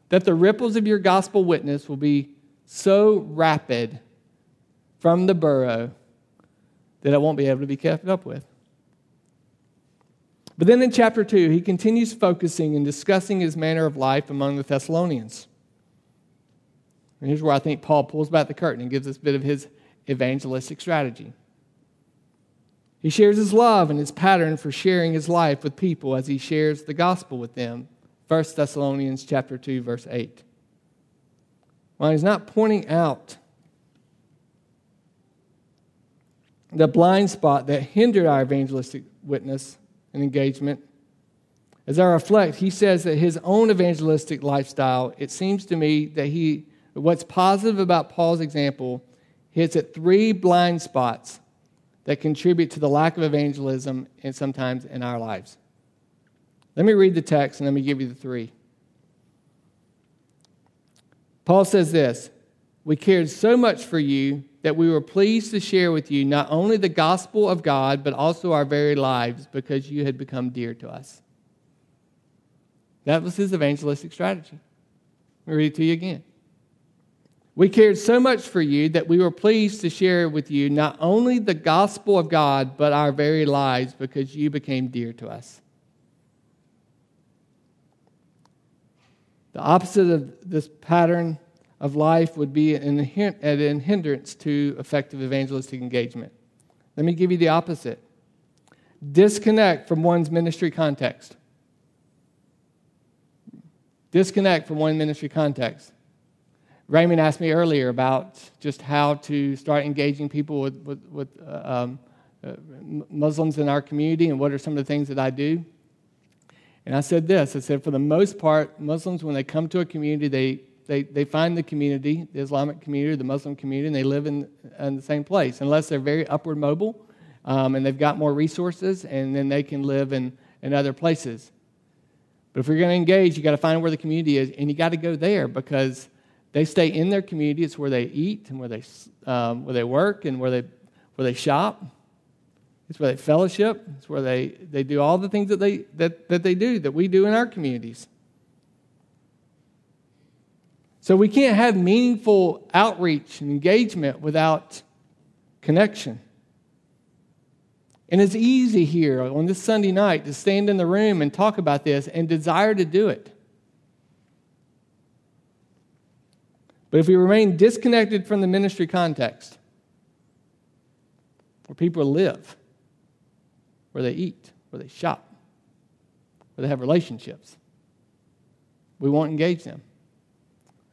That the ripples of your gospel witness will be so rapid from the borough that it won't be able to be kept up with. But then in chapter 2, he continues focusing and discussing his manner of life among the Thessalonians. And here's where I think Paul pulls back the curtain and gives us a bit of his evangelistic strategy. He shares his love and his pattern for sharing his life with people as he shares the gospel with them. 1 Thessalonians chapter 2 verse 8. While he's not pointing out the blind spot that hindered our evangelistic witness, and engagement. As I reflect, he says that his own evangelistic lifestyle, it seems to me that he, what's positive about Paul's example hits at three blind spots that contribute to the lack of evangelism and sometimes in our lives. Let me read the text and let me give you the three. Paul says this We cared so much for you that we were pleased to share with you not only the gospel of God, but also our very lives because you had become dear to us. That was his evangelistic strategy. Let me read it to you again. We cared so much for you that we were pleased to share with you not only the gospel of God, but our very lives because you became dear to us. The opposite of this pattern of life would be an, an hindrance to effective evangelistic engagement. Let me give you the opposite disconnect from one's ministry context. Disconnect from one ministry context. Raymond asked me earlier about just how to start engaging people with, with, with uh, um, uh, Muslims in our community and what are some of the things that I do. And I said this I said, for the most part, Muslims, when they come to a community, they they, they find the community, the Islamic community, the Muslim community, and they live in, in the same place, unless they're very upward mobile um, and they've got more resources, and then they can live in, in other places. But if you're going to engage, you got to find where the community is, and you got to go there because they stay in their community. It's where they eat and where they, um, where they work and where they, where they shop. It's where they fellowship. It's where they, they do all the things that they, that, that they do, that we do in our communities. So we can't have meaningful outreach and engagement without connection. And it's easy here on this Sunday night to stand in the room and talk about this and desire to do it. But if we remain disconnected from the ministry context, where people live, where they eat, where they shop, where they have relationships, we won't engage them.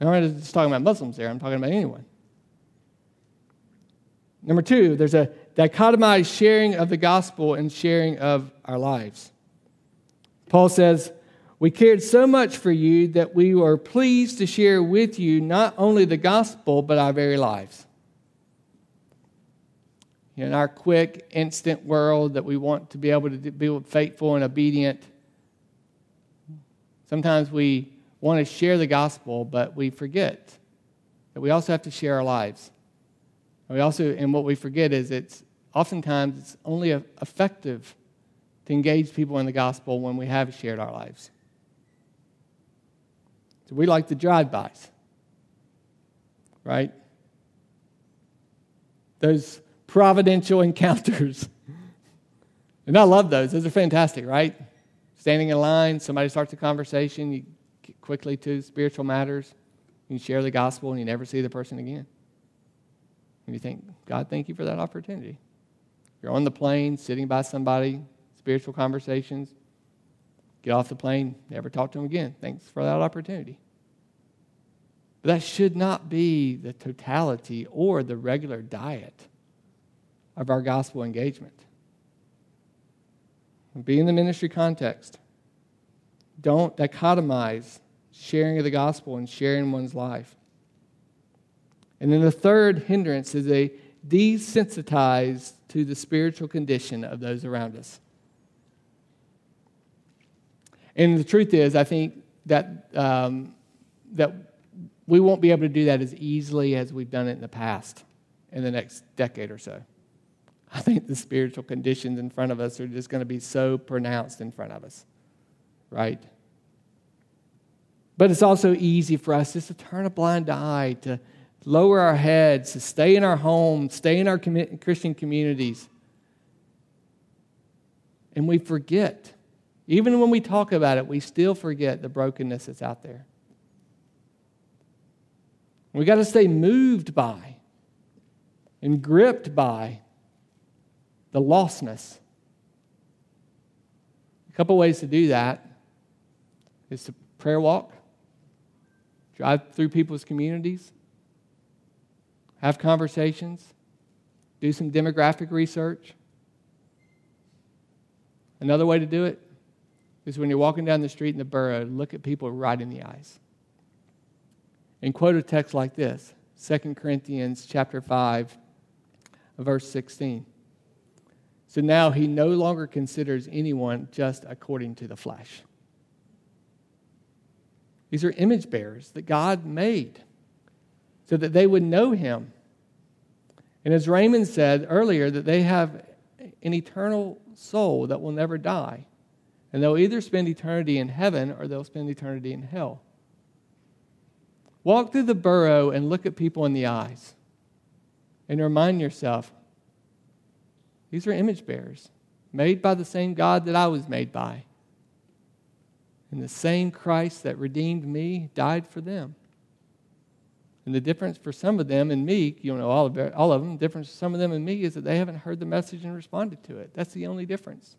I'm not just talking about Muslims there, I'm talking about anyone. Number two, there's a dichotomized sharing of the gospel and sharing of our lives. Paul says, We cared so much for you that we were pleased to share with you not only the gospel, but our very lives. In our quick, instant world that we want to be able to be faithful and obedient, sometimes we want to share the gospel, but we forget that we also have to share our lives. And we also, and what we forget is it's oftentimes it's only effective to engage people in the gospel when we have shared our lives. So we like the drive-bys, right? Those providential encounters. And I love those. Those are fantastic, right? Standing in line, somebody starts a conversation, you get quickly to spiritual matters, you share the gospel, and you never see the person again. And you think, God, thank you for that opportunity. You're on the plane, sitting by somebody, spiritual conversations. Get off the plane, never talk to them again. Thanks for that opportunity. But that should not be the totality or the regular diet of our gospel engagement. Be in the ministry context. Don't dichotomize sharing of the gospel and sharing one's life. And then the third hindrance is a desensitized to the spiritual condition of those around us. And the truth is, I think that, um, that we won't be able to do that as easily as we've done it in the past in the next decade or so. I think the spiritual conditions in front of us are just going to be so pronounced in front of us, right? But it's also easy for us just to turn a blind eye, to lower our heads, to stay in our homes, stay in our Christian communities. And we forget. Even when we talk about it, we still forget the brokenness that's out there. We got to stay moved by and gripped by the lostness. A couple ways to do that is to prayer walk, drive through people's communities, have conversations, do some demographic research. Another way to do it is when you're walking down the street in the borough, look at people right in the eyes. And quote a text like this 2 Corinthians chapter 5, verse 16. So now he no longer considers anyone just according to the flesh. These are image bearers that God made so that they would know him. And as Raymond said earlier, that they have an eternal soul that will never die. And they'll either spend eternity in heaven or they'll spend eternity in hell. Walk through the borough and look at people in the eyes and remind yourself these are image bearers, made by the same God that I was made by. And the same Christ that redeemed me died for them. And the difference for some of them and me, you know all of, all of them, the difference for some of them and me is that they haven't heard the message and responded to it. That's the only difference.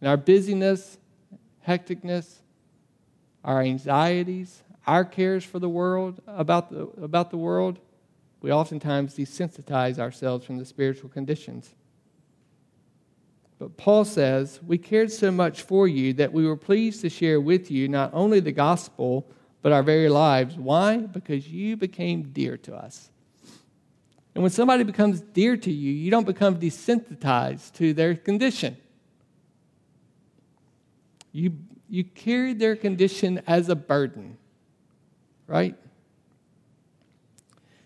In our busyness, hecticness, our anxieties, our cares for the world, about the, about the world, we oftentimes desensitize ourselves from the spiritual conditions. But Paul says, We cared so much for you that we were pleased to share with you not only the gospel, but our very lives. Why? Because you became dear to us. And when somebody becomes dear to you, you don't become desensitized to their condition. You, you carried their condition as a burden, right?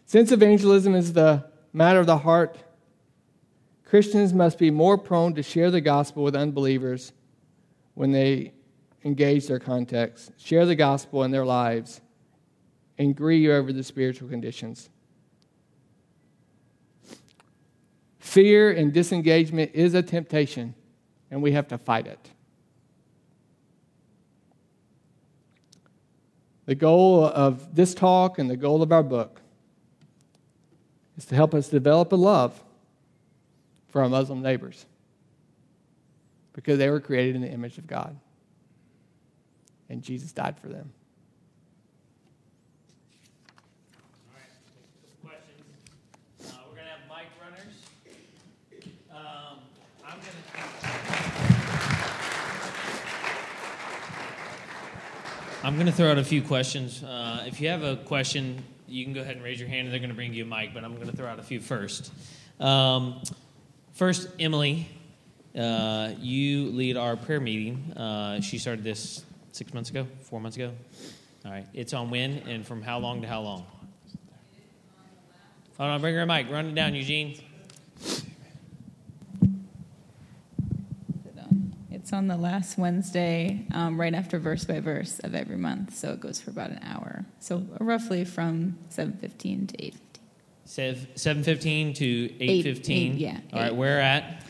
Since evangelism is the matter of the heart, Christians must be more prone to share the gospel with unbelievers when they engage their context, share the gospel in their lives, and grieve over the spiritual conditions. Fear and disengagement is a temptation, and we have to fight it. The goal of this talk and the goal of our book is to help us develop a love for our Muslim neighbors because they were created in the image of God. And Jesus died for them. All right, questions. I'm going to throw out a few questions. Uh, if you have a question, you can go ahead and raise your hand, and they're going to bring you a mic. But I'm going to throw out a few first. Um, first, Emily, uh, you lead our prayer meeting. Uh, she started this six months ago, four months ago. All right, it's on when and from how long to how long? Hold on, bring her a mic. Run it down, Eugene. It's on the last Wednesday, um, right after verse by verse of every month. So it goes for about an hour. So roughly from 7.15 to 8.15. 7.15 to 8.15? yeah. All right, where at?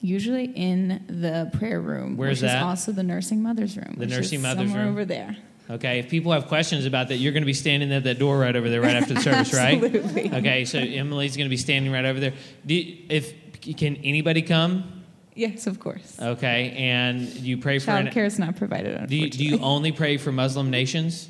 Usually in the prayer room. Where's which that? Is also the nursing mother's room. The which nursing is mother's somewhere room? over there. Okay, if people have questions about that, you're going to be standing at that door right over there, right after the service, right? Absolutely. Okay, so Emily's going to be standing right over there. Do you, if can anybody come? Yes, of course. Okay, and you pray for. Child an- care is not provided. do you, do you only pray for Muslim nations?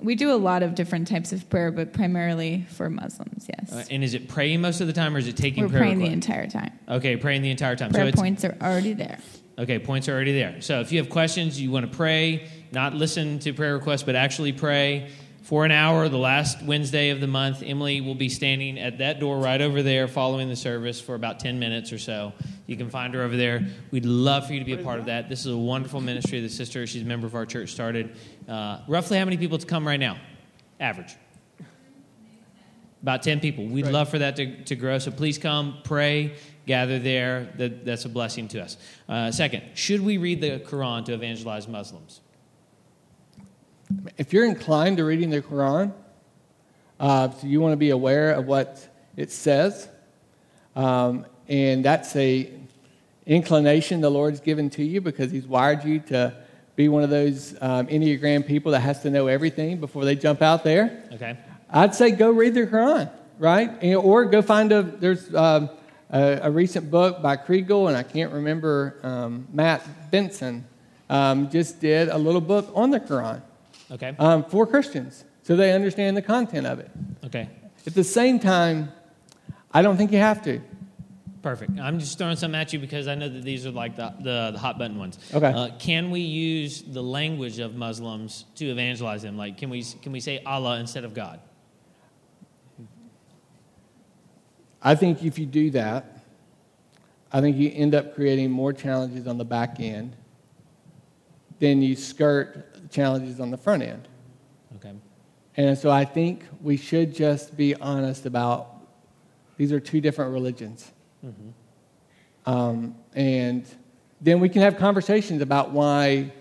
We do a lot of different types of prayer, but primarily for Muslims. Yes. Uh, and is it praying most of the time, or is it taking We're prayer praying the entire time. Okay, praying the entire time. so Prayer it's, points are already there. Okay, points are already there. So if you have questions, you want to pray, not listen to prayer requests, but actually pray for an hour, the last Wednesday of the month. Emily will be standing at that door right over there following the service for about 10 minutes or so. You can find her over there. We'd love for you to be a part of that. This is a wonderful ministry the sister, she's a member of our church, started. Uh, roughly how many people to come right now? Average. About 10 people. We'd love for that to, to grow. So please come, pray, gather there. That, that's a blessing to us. Uh, second, should we read the Quran to evangelize Muslims? If you're inclined to reading the Quran, uh, so you want to be aware of what it says, um, and that's a inclination the Lord's given to you because He's wired you to be one of those um, Enneagram people that has to know everything before they jump out there. Okay. I'd say go read the Quran, right? And, or go find a, there's um, a, a recent book by Kregel, and I can't remember, um, Matt Benson um, just did a little book on the Quran Okay. um, for Christians so they understand the content of it. Okay. At the same time, I don't think you have to. Perfect. I'm just throwing some at you because I know that these are like the, the, the hot button ones. Okay. Uh, can we use the language of Muslims to evangelize them? Like, can we, can we say Allah instead of God? I think if you do that, I think you end up creating more challenges on the back end than you skirt challenges on the front end. Okay. And so I think we should just be honest about these are two different religions. Um, and then we can have conversations about why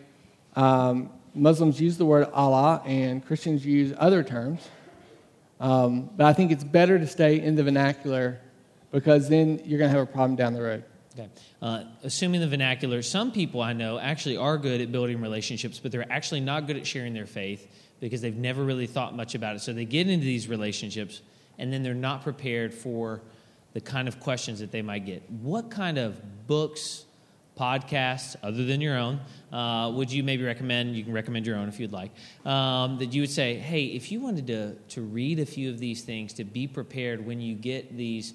um, Muslims use the word Allah and Christians use other terms. Um, but I think it's better to stay in the vernacular because then you're going to have a problem down the road. Okay. Uh, assuming the vernacular, some people I know actually are good at building relationships, but they're actually not good at sharing their faith because they've never really thought much about it. So they get into these relationships and then they're not prepared for the kind of questions that they might get. What kind of books, podcasts, other than your own, uh, would you maybe recommend? You can recommend your own if you'd like. Um, that you would say, hey, if you wanted to, to read a few of these things, to be prepared when you get these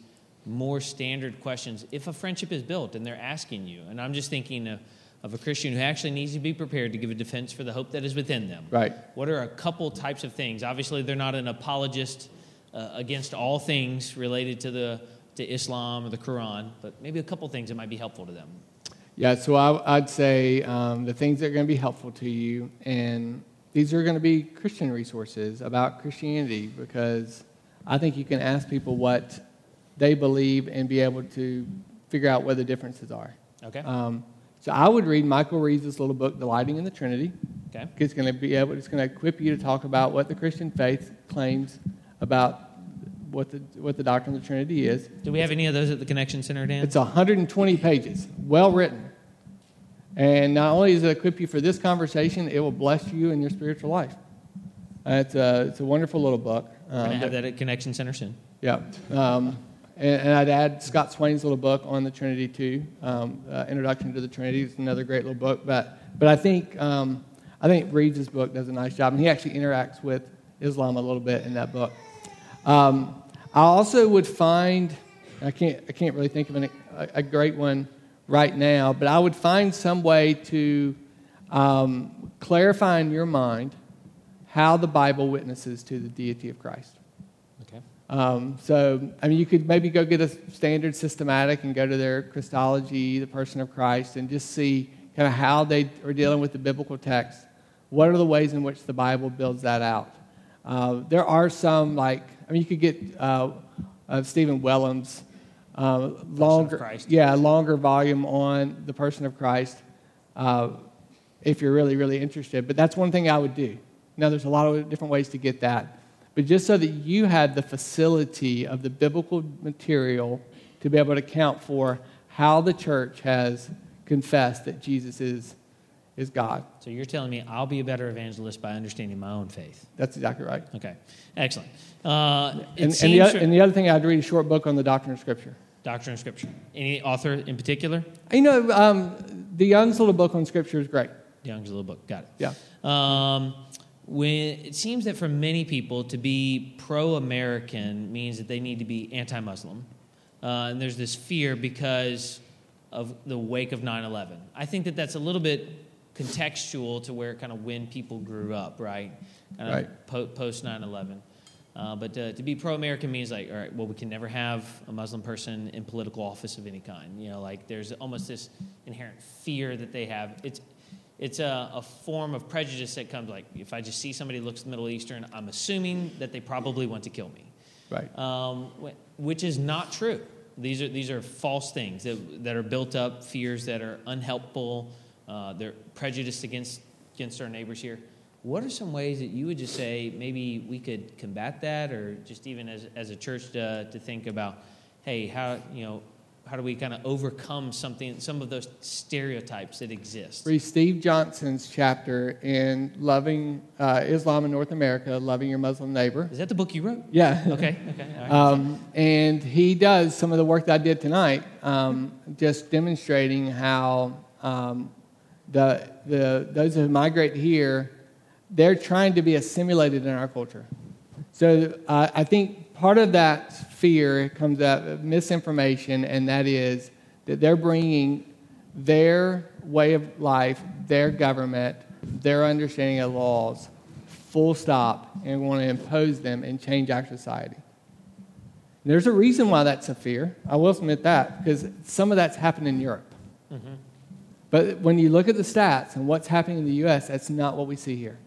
more standard questions if a friendship is built and they're asking you. And I'm just thinking of, of a Christian who actually needs to be prepared to give a defense for the hope that is within them. Right. What are a couple types of things? Obviously, they're not an apologist uh, against all things related to the to Islam or the Quran, but maybe a couple things that might be helpful to them. Yeah, so I, I'd say um, the things that are going to be helpful to you, and these are going to be Christian resources about Christianity because I think you can ask people what they believe and be able to figure out what the differences are. Okay. Um, so I would read Michael Reeves' little book, The Delighting in the Trinity. Okay. It's going to be able, it's going to equip you to talk about what the Christian faith claims about what the, what the doctrine of the Trinity is. Do we have any of those at the Connection Center, Dan? It's 120 pages, well written. And not only does it equip you for this conversation, it will bless you in your spiritual life. Uh, it's, a, it's a wonderful little book. We're going to Um, have that at Connection Center soon. yeah. Um, and, and I'd add Scott Swain's little book on the Trinity, too. Um, uh, Introduction to the Trinity is another great little book. But, but I, think, um, I think Reeves' book does a nice job. And he actually interacts with Islam a little bit in that book. Um, I also would find, I can't, I can't really think of an, a, a great one right now, but I would find some way to um, clarify in your mind how the Bible witnesses to the deity of Christ. Um, so, I mean, you could maybe go get a standard systematic and go to their Christology, the person of Christ, and just see kind of how they are dealing with the biblical text. What are the ways in which the Bible builds that out? Uh, there are some, like, I mean, you could get uh, uh, Stephen Wellum's uh, longer, yeah, longer volume on the person of Christ uh, if you're really, really interested. But that's one thing I would do. Now, there's a lot of different ways to get that. But just so that you had the facility of the biblical material to be able to account for how the church has confessed that Jesus is, is God. So you're telling me I'll be a better evangelist by understanding my own faith. That's exactly right. Okay, excellent. Uh, and, and, the other, and the other thing, I'd read a short book on the doctrine of Scripture. Doctrine of Scripture. Any author in particular? You know, um, the Young's little book on Scripture is great. Young's little book. Got it. Yeah. Um, when it seems that for many people to be pro-American means that they need to be anti-Muslim, uh, and there's this fear because of the wake of 9/11. I think that that's a little bit contextual to where kind of when people grew up, right? Kind of right. Po- post 9/11. Uh, but to, to, be pro-American means like, all right, well, we can never have a Muslim person in political office of any kind. You know, like there's almost this inherent fear that they have. It's it's a, a, form of prejudice that comes like if I just see somebody looks Middle Eastern, I'm assuming that they probably want to kill me. Right. Um, which is not true. These are these are false things that, that are built up, fears that are unhelpful. Uh, they're prejudiced against against our neighbors here. What are some ways that you would just say maybe we could combat that, or just even as as a church to, to think about, hey, how you know how do we kind of overcome something, some of those stereotypes that exist? Read Steve Johnson's chapter in Loving uh, Islam in North America, Loving Your Muslim Neighbor. Is that the book you wrote? Yeah. Okay, okay. Right. Um, and he does some of the work that I did tonight, um, just demonstrating how um, the, the, those who migrate here, they're trying to be assimilated in our culture. So uh, I think part of that fear comes out of misinformation, and that is that they're bringing their way of life, their government, their understanding of laws, full stop, and want to impose them and change our society. And there's a reason why that's a fear. I will admit that, because some of that's happened in Europe. Mm-hmm. But when you look at the stats and what's happening in the U.S., that's not what we see here.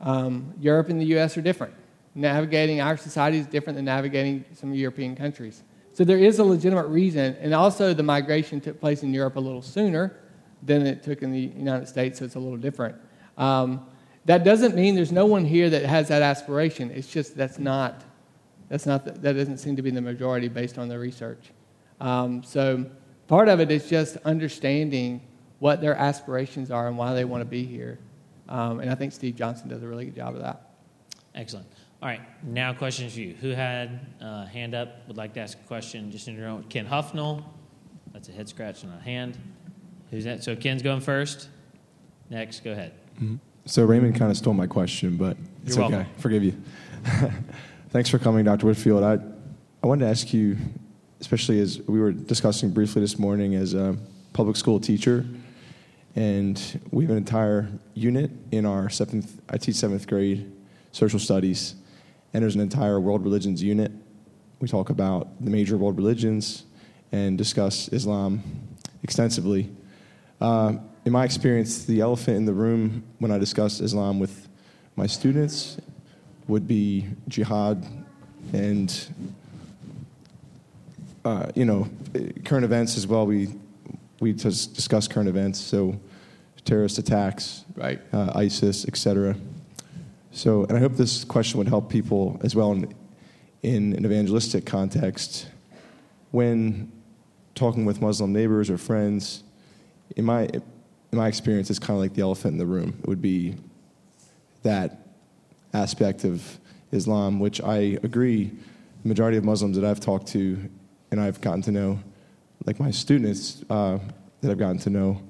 Um, Europe and the U.S. are different navigating our society is different than navigating some European countries. So there is a legitimate reason, and also the migration took place in Europe a little sooner than it took in the United States, so it's a little different. Um, that doesn't mean there's no one here that has that aspiration. It's just that's not, that's not the, that doesn't seem to be the majority based on the research. Um, so part of it is just understanding what their aspirations are and why they want to be here. Um, and I think Steve Johnson does a really good job of that. Excellent. All right, now questions for you. Who had a uh, hand up, would like to ask a question just in your own? Ken Huffnell. That's a head scratch and a hand. Who's that? So Ken's going first. Next, go ahead. Mm-hmm. So Raymond kind of stole my question, but it's You're okay. Welcome. Forgive you. Thanks for coming, Dr. Whitfield. I, I wanted to ask you, especially as we were discussing briefly this morning as a public school teacher, and we have an entire unit in our seventh, I teach seventh grade social studies and there's an entire world religions unit. We talk about the major world religions and discuss Islam extensively. Uh, in my experience, the elephant in the room when I discuss Islam with my students would be jihad and uh, you know current events as well. We we just discuss current events, so terrorist attacks, right, uh, ISIS, etc. So, and I hope this question would help people as well in, in an evangelistic context. When talking with Muslim neighbors or friends, in my, in my experience, it's kind of like the elephant in the room. It would be that aspect of Islam, which I agree, the majority of Muslims that I've talked to and I've gotten to know, like my students uh, that I've gotten to know,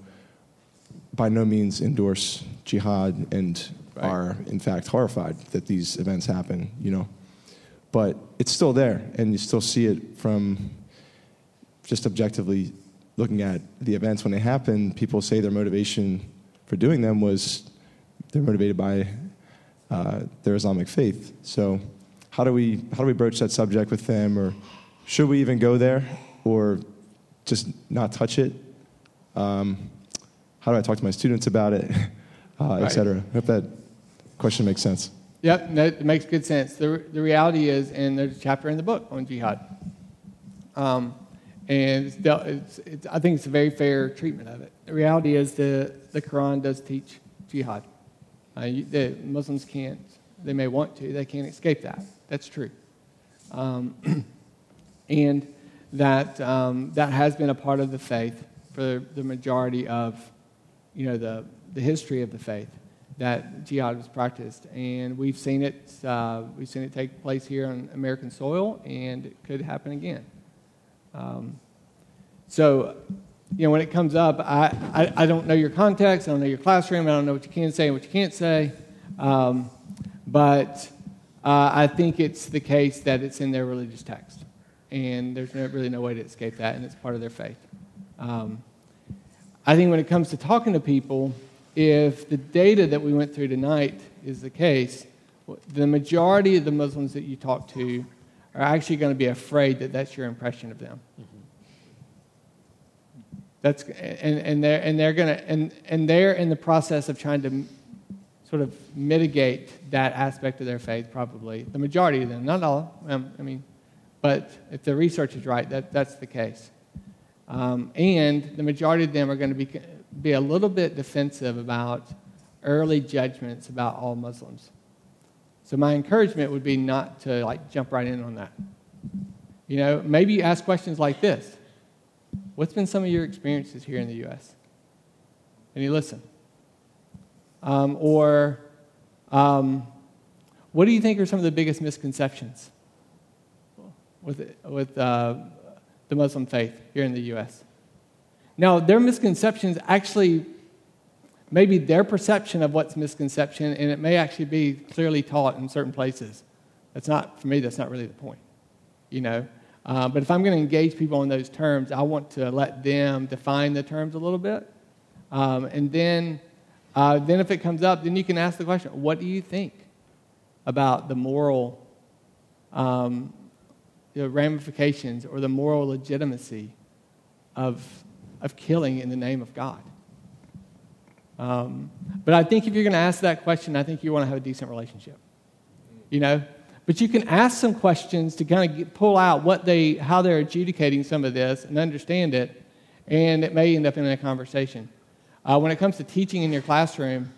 by no means endorse jihad and right. are in fact horrified that these events happen, you know. But it's still there, and you still see it from just objectively looking at the events when they happen. People say their motivation for doing them was they're motivated by uh, their Islamic faith. So, how do we how do we broach that subject with them, or should we even go there, or just not touch it? Um, how do I talk to my students about it, uh, Right. et cetera? I hope that question makes sense. Yep, it makes good sense. The, the reality is, and there's a chapter in the book on jihad. Um, and it's, it's, it's, I think it's a very fair treatment of it. The reality is the, the Quran does teach jihad. Uh, you, the Muslims can't, they may want to, they can't escape that. That's true. Um, and that, um, that has been a part of the faith for the majority of you know, the, the history of the faith that jihad was practiced. And we've seen it, uh, we've seen it take place here on American soil, and it could happen again. Um, so, you know, when it comes up, I, I, I don't know your context, I don't know your classroom, I don't know what you can say and what you can't say. Um, but uh, I think it's the case that it's in their religious text. And there's no, really no way to escape that, and it's part of their faith. Um, I think when it comes to talking to people, if the data that we went through tonight is the case, the majority of the Muslims that you talk to are actually going to be afraid that that's your impression of them. That's, and, and they're, and they're going to, and, and they're in the process of trying to sort of mitigate that aspect of their faith, probably. The majority of them, not all, um, I mean, but if the research is right, that, that's the case. Um, and the majority of them are going to be, be a little bit defensive about early judgments about all Muslims. So my encouragement would be not to like jump right in on that. You know, maybe you ask questions like this. What's been some of your experiences here in the U.S.? And you listen. Um, or, um, what do you think are some of the biggest misconceptions with, with uh, the Muslim faith here in the U.S.? Now, their misconceptions actually maybe their perception of what's misconception, and it may actually be clearly taught in certain places. That's not, for me, that's not really the point, you know. Uh, but if I'm going to engage people on those terms, I want to let them define the terms a little bit. Um, and then, uh, then if it comes up, then you can ask the question, what do you think about the moral um, the ramifications or the moral legitimacy of, of killing in the name of God? Um, but I think if you're going to ask that question, I think you want to have a decent relationship. You know? But you can ask some questions to kind of get, pull out what they, how they're adjudicating some of this and understand it, and it may end up in a conversation. Uh, when it comes to teaching in your classroom,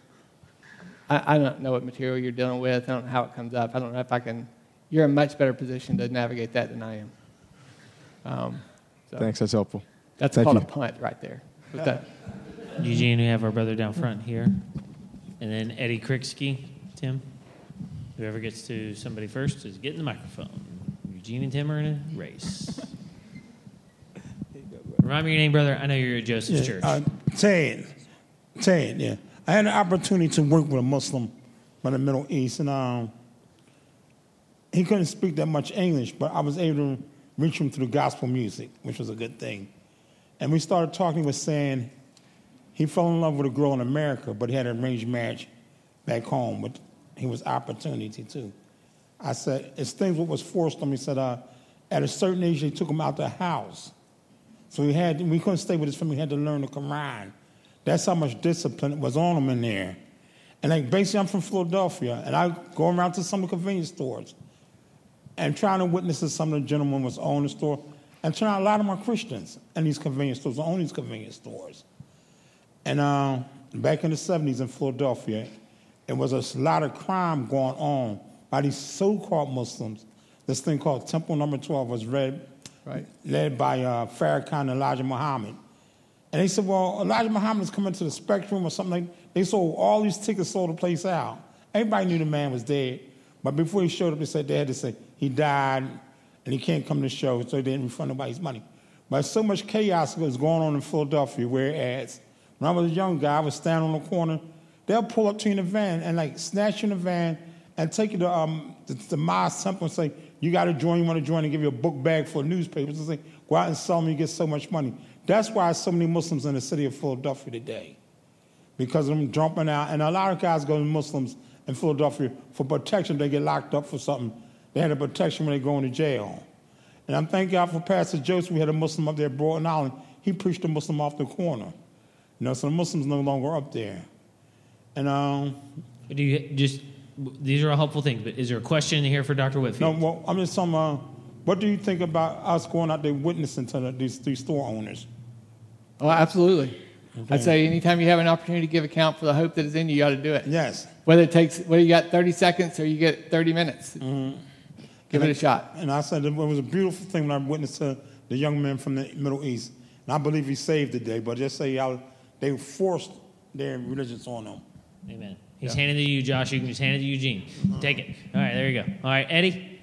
I, I don't know what material you're dealing with. I don't know how it comes up. I don't know if I can. You're in a much better position to navigate that than I am. Um, so Thanks, that's helpful. That's Thank called you. a punt right there. With that. Eugene, we have our brother down front here. And then Eddie Kricksky, Tim. Whoever gets to somebody first is getting the microphone. Eugene and Tim are in a race. Remind me your name, brother. I know you're at Joseph's Church. Uh, Ted. Ted, yeah. I had an opportunity to work with a Muslim from the Middle East, and um, he couldn't speak that much English, but I was able to reach him through gospel music, which was a good thing. And we started talking, he was saying he fell in love with a girl in America, but he had an arranged marriage back home, but he was opportunity too. I said, it's things what was forced on me. He said, uh, at a certain age, they took him out the house. So he had we couldn't stay with his family. We had to learn the Quran. That's how much discipline was on him in there. And like basically, I'm from Philadelphia, and I go around to some of the convenience stores, and trying to witness to some of the gentlemen was on the store, and turn out a lot of them are Christians, and these convenience stores own these convenience stores. And uh, back in the 70s in Philadelphia, it was a lot of crime going on by these so-called Muslims. This thing called Temple Number 12 was read Right. led by uh, Farrakhan and Elijah Muhammad. And they said, well, Elijah Muhammad is coming to the Spectrum or something like They sold all these tickets, sold the place out. Everybody knew the man was dead. But before he showed up, they said they had to say he died and he can't come to the show, so they didn't refund nobody's money. But so much chaos was going on in Philadelphia, whereas when I was a young guy, I was standing on the corner, they'll pull up to you in a van and like snatch you in the van and take you to um, the, the mosque temple and say, you got to join, you want to join, and give you a book bag for newspapers and say, go out and sell them, you get so much money. That's why so many Muslims in the city of Philadelphia today, because of them jumping out. And a lot of guys go to Muslims in Philadelphia for protection. They get locked up for something. They had a protection when they go into jail. And I'm thanking God for Pastor Joseph. We had a Muslim up there at Broughton Island. He preached a Muslim off the corner. You know, so the Muslims no longer up there. And um, Do you just these are all helpful things, but is there a question here for Dr. Whitfield? no, Whitfield? well, I'm just some. Uh, what do you think about us going out there witnessing to the, these, these store owners? Oh, absolutely. I'd say anytime you have an opportunity to give account for the hope that is in you, you ought to do it. Yes. Whether it takes, whether you got 30 seconds or you get 30 minutes, give And it I- a shot. And I said it was a beautiful thing when I witnessed to the young man from the Middle East. And I believe he's saved today, but just say how they forced their religions on them. Amen. He's handing it to you, Josh. You can just hand it to Eugene. Take it. All right, there you go. All right, Eddie.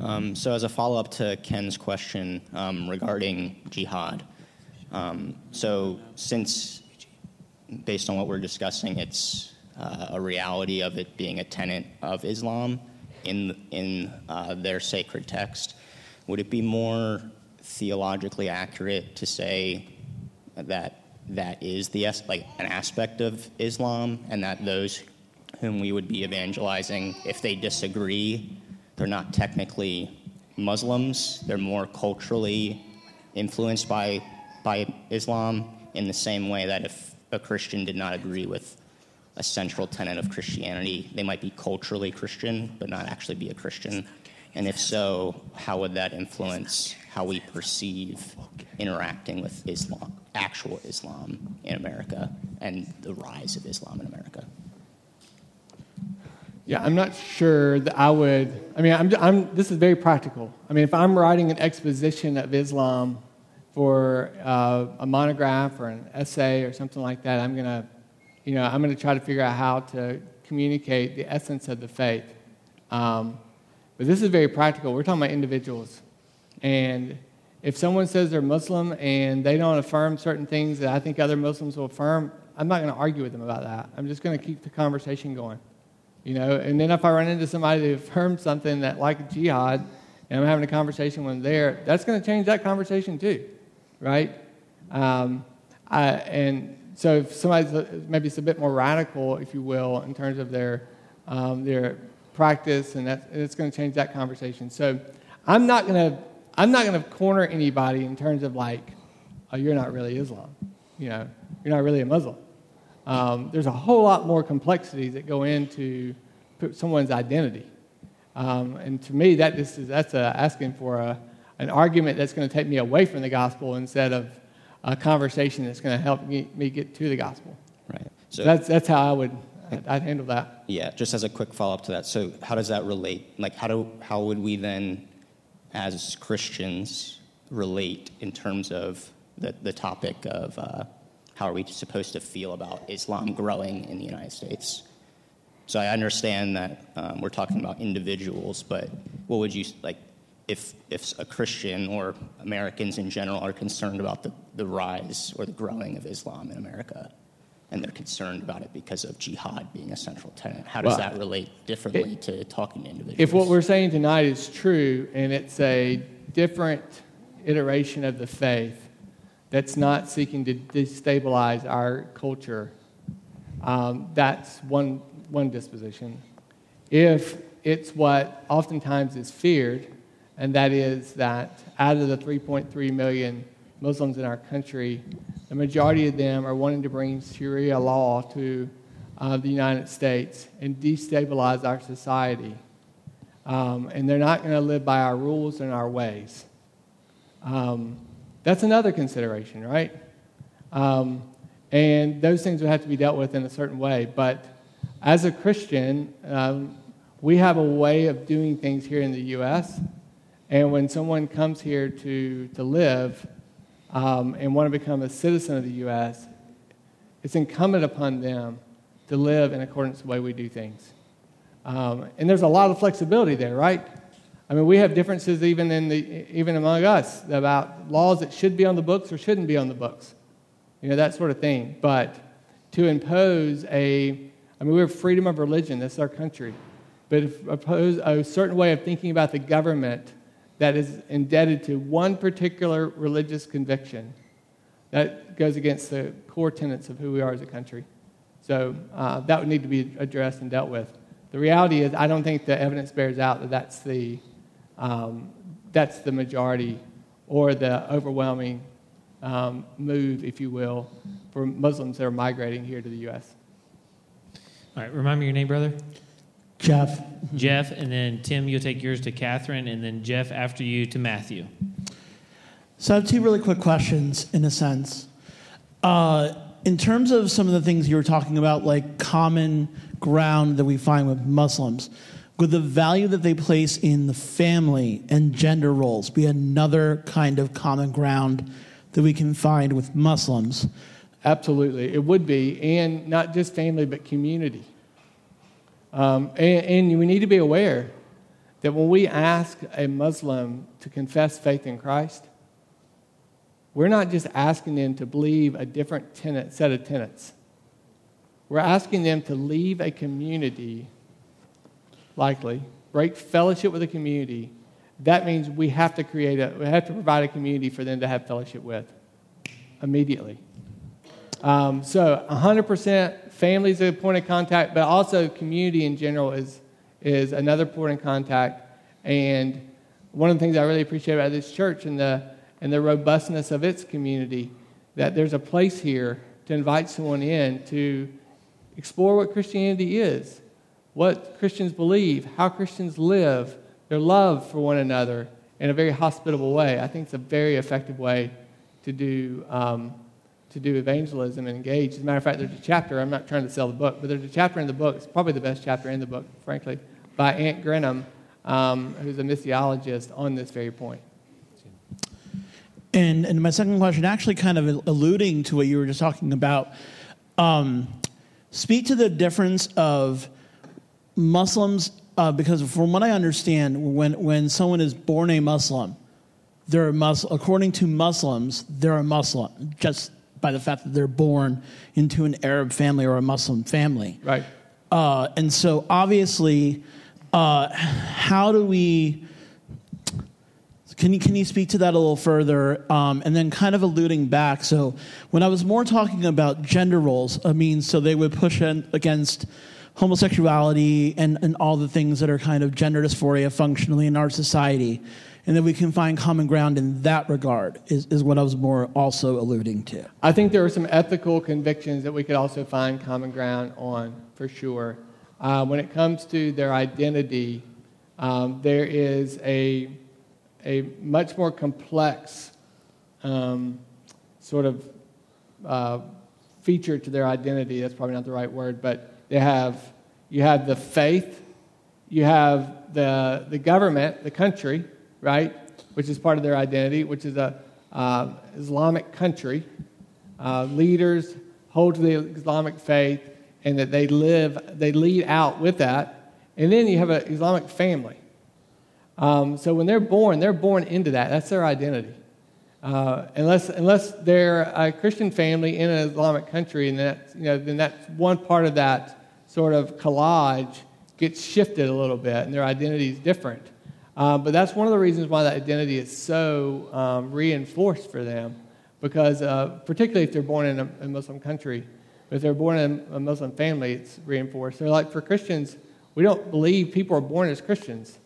Um, so, as a follow up to Ken's question um, regarding jihad, um, so since based on what we're discussing, it's uh, a reality of it being a tenet of Islam in in uh, their sacred text, would it be more theologically accurate to say that that is the like an aspect of Islam, and that those whom we would be evangelizing, if they disagree, they're not technically Muslims. They're more culturally influenced by by Islam in the same way that if a Christian did not agree with a central tenet of Christianity, they might be culturally Christian but not actually be a Christian. And if so, how would that influence how we perceive interacting with Islam, actual Islam in America, and the rise of Islam in America? Yeah, I'm not sure that I would. I mean, I'm, I'm, this is very practical. I mean, if I'm writing an exposition of Islam for uh, a monograph or an essay or something like that, I'm gonna, you know, I'm gonna try to figure out how to communicate the essence of the faith. Um, but this is very practical. We're talking about individuals, and if someone says they're Muslim and they don't affirm certain things that I think other Muslims will affirm, I'm not going to argue with them about that. I'm just going to keep the conversation going you know and then if i run into somebody who affirms something that like jihad and i'm having a conversation with them there that's going to change that conversation too right um, I, and so if somebody's maybe it's a bit more radical if you will in terms of their um, their practice and that it's going to change that conversation. So i'm not going to i'm not going to corner anybody in terms of like oh you're not really islam you know? You're not really a muslim. Um, there's a whole lot more complexities that go into someone's identity. Um, and to me, that just is, that's a, asking for a, an argument that's going to take me away from the gospel instead of a conversation that's going to help me, me get to the gospel. Right. So that's, that's how I would I'd, I'd handle that. Yeah, just as a quick follow up to that. So, how does that relate? Like, how do how would we then, as Christians, relate in terms of the the topic of uh, how are we supposed to feel about Islam growing in the United States? So, I understand that um, we're talking about individuals, but what would you like? If, if a Christian or Americans in general are concerned about the, the rise or the growing of Islam in America, and they're concerned about it because of jihad being a central tenet. How does Well, that relate differently to talking to individuals? If what we're saying tonight is true and it's a different iteration of the faith that's not seeking to destabilize our culture, um, that's one, one disposition. If it's what oftentimes is feared, and that is that out of the 3.3 million Muslims in our country, the majority of them are wanting to bring Sharia law to uh, the United States and destabilize our society. Um, and they're not going to live by our rules and our ways. Um, that's another consideration, right? Um, and those things would have to be dealt with in a certain way. But as a Christian, um, we have a way of doing things here in the U.S. And when someone comes here to, to live um, and want to become a citizen of the U.S., it's incumbent upon them to live in accordance with the way we do things. Um, and there's a lot of flexibility there, right? I mean, we have differences even, in the, even among us about laws that should be on the books or shouldn't be on the books, you know, that sort of thing. But to impose a, I mean, we have freedom of religion, that's our country. But if impose a certain way of thinking about the government that is indebted to one particular religious conviction, that goes against the core tenets of who we are as a country. So uh, that would need to be addressed and dealt with. the reality is, I don't think the evidence bears out that that's the, um, that's the majority or the overwhelming um, move, if you will, for Muslims that are migrating here to the U.S. All right, remind me your name, brother. Jeff. Jeff, and then Tim, you'll take yours to Catherine, and then Jeff after you to Matthew. So I have two really quick questions, in a sense. Uh, in terms of some of the things you were talking about, like common ground that we find with Muslims, would the value that they place in the family and gender roles be another kind of common ground that we can find with Muslims? Absolutely, it would be, and not just family, but community. Um, and, and we need to be aware that when we ask a Muslim to confess faith in Christ, we're not just asking them to believe a different tenet, set of tenets. We're asking them to leave a community, likely, break fellowship with a community. That means we have to create a, we have to provide a community for them to have fellowship with immediately. Um, so 100% family is a point of contact, but also community in general is, is another point of contact. And one of the things I really appreciate about this church and the and the robustness of its community, that there's a place here to invite someone in to explore what Christianity is, what Christians believe, how Christians live, their love for one another in a very hospitable way. I think it's a very effective way to do, um, to do evangelism and engage. As a matter of fact, there's a chapter, I'm not trying to sell the book, but there's a chapter in the book, it's probably the best chapter in the book, frankly, by Ant Greenham, um, who's a missiologist on this very point. And, and my second question, actually kind of alluding to what you were just talking about, um, speak to the difference of Muslims, uh, because from what I understand, when, when someone is born a Muslim, they're a Muslim, according to Muslims, they're a Muslim, just by the fact that they're born into an Arab family or a Muslim family. Right. Uh, and so obviously, uh, how do we can you, can you speak to that a little further? Um, and then kind of alluding back. So, when I was more talking about gender roles, I mean, so they would push against homosexuality and, and all the things that are kind of gender dysphoria functionally in our society. And that we can find common ground in that regard is, is what I was more also alluding to. I think there are some ethical convictions that we could also find common ground on, for sure. Uh, when it comes to their identity, um, there is a a much more complex um, sort of uh, feature to their identity. That's probably not the right word, but they have you have the faith, you have the the government, the country, right, which is part of their identity, which is a uh, Islamic country. Uh, leaders hold to the Islamic faith, and that they live, they lead out with that. And then you have an Islamic family. Um, so when they're born, they're born into that. That's their identity. Uh, unless, unless they're a Christian family in an Islamic country, and that, you know, then that's one part of that sort of collage gets shifted a little bit, and their identity is different. Uh, but that's one of the reasons why that identity is so um, reinforced for them, because uh, particularly if they're born in a, a, Muslim country, if they're born in a Muslim family, it's reinforced. They're like for Christians, we don't believe people are born as Christians.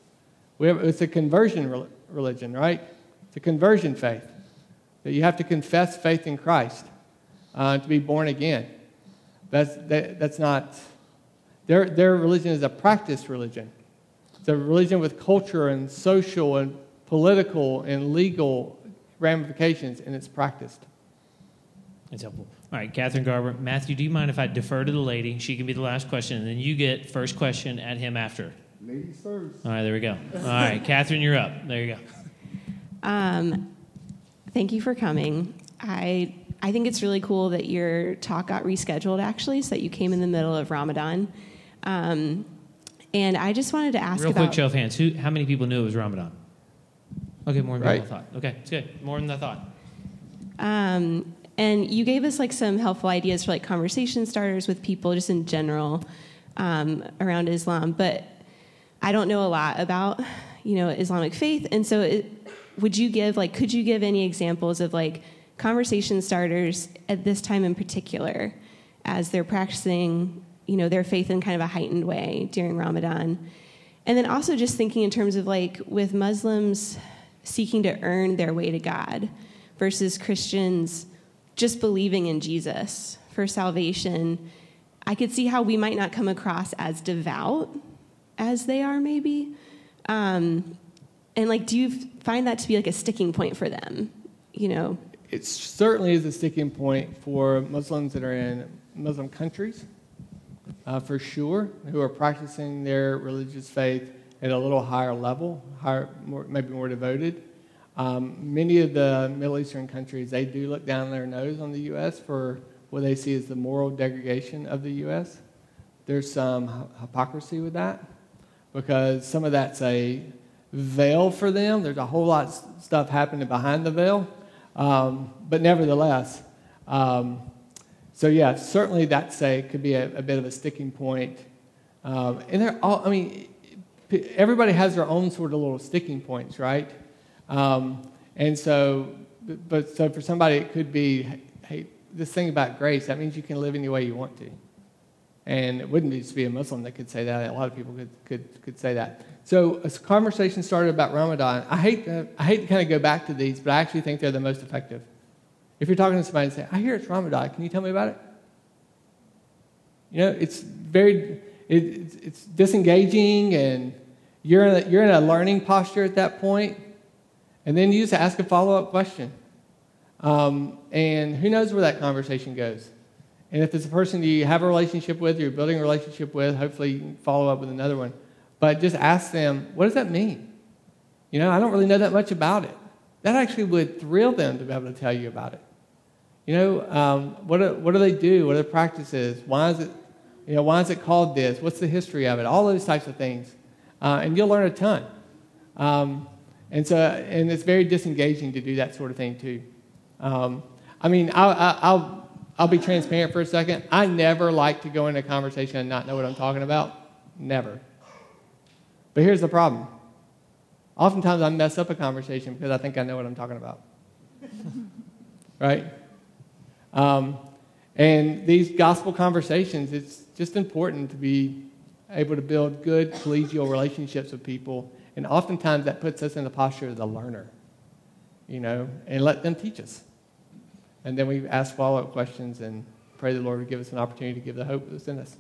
Have, it's a conversion religion, right? It's a conversion faith. That you have to confess faith in Christ uh, to be born again. That's, that, that's not, their, their religion is a practice religion. It's a religion with culture and social and political and legal ramifications, and it's practiced. That's helpful. All right, Catherine Garber. Matthew, do you mind if I defer to the lady? She can be the last question, and then you get first question at him after. Ladies first. All right, there we go. All right, Catherine, you're up. There you go. Um, thank you for coming. I I think it's really cool that your talk got rescheduled actually, so that you came in the middle of Ramadan. Um, and I just wanted to ask real about, quick show of hands. Who? How many people knew it was Ramadan? Okay, more than right. I thought. Okay, it's good. More than I thought. Um, and you gave us like some helpful ideas for like conversation starters with people just in general um, around Islam, but I don't know a lot about, you know, Islamic faith, and so it, would you give like could you give any examples of like conversation starters at this time in particular as they're practicing you know, their faith in kind of a heightened way during Ramadan. And then also just thinking in terms of like with Muslims seeking to earn their way to God versus Christians just believing in Jesus for salvation. I could see how we might not come across as devout as they are, maybe. Um, and like, do you find that to be like a sticking point for them? You know, it certainly is a sticking point for Muslims that are in Muslim countries, uh, for sure, who are practicing their religious faith at a little higher level, higher, more, maybe more devoted. Um, many of the Middle Eastern countries, they do look down their nose on the U.S. for what they see as the moral degradation of the U.S. There's some hypocrisy with that because some of that's a veil for them. There's a whole lot of stuff happening behind the veil. Um, but nevertheless, um, so yeah, certainly that a could be a, a bit of a sticking point. Um, and they're all, I mean, everybody has their own sort of little sticking points, right? Um, and so, but so for somebody, it could be, hey, this thing about grace, that means you can live any way you want to. And it wouldn't be just be a Muslim that could say that. A lot of people could, could, could say that. So a conversation started about Ramadan. I hate, to, I hate to kind of go back to these, but I actually think they're the most effective. If you're talking to somebody and say, I hear it's Ramadan, can you tell me about it? You know, it's very, it, it's, it's disengaging and you're in, a, you're in a learning posture at that point. And then you just ask a follow up question. Um, and who knows where that conversation goes. And if it's a person you have a relationship with, you're building a relationship with, hopefully you can follow up with another one. But just ask them, what does that mean? You know, I don't really know that much about it. That actually would thrill them to be able to tell you about it. You know, um, what, do, what do they do? What are the practices? Why is it, you know, why is it called this? What's the history of it? All those types of things. Uh, and you'll learn a ton. Um, and so, and it's very disengaging to do that sort of thing too. Um, I mean, I'll, I'll, I'll be transparent for a second. I never like to go into a conversation and not know what I'm talking about. Never. But here's the problem. Oftentimes I mess up a conversation because I think I know what I'm talking about. right? Um, and these gospel conversations, it's just important to be able to build good collegial relationships with people and oftentimes that puts us in the posture of the learner, you know, and let them teach us. And then we ask follow up questions and pray the Lord would give us an opportunity to give the hope that's in us.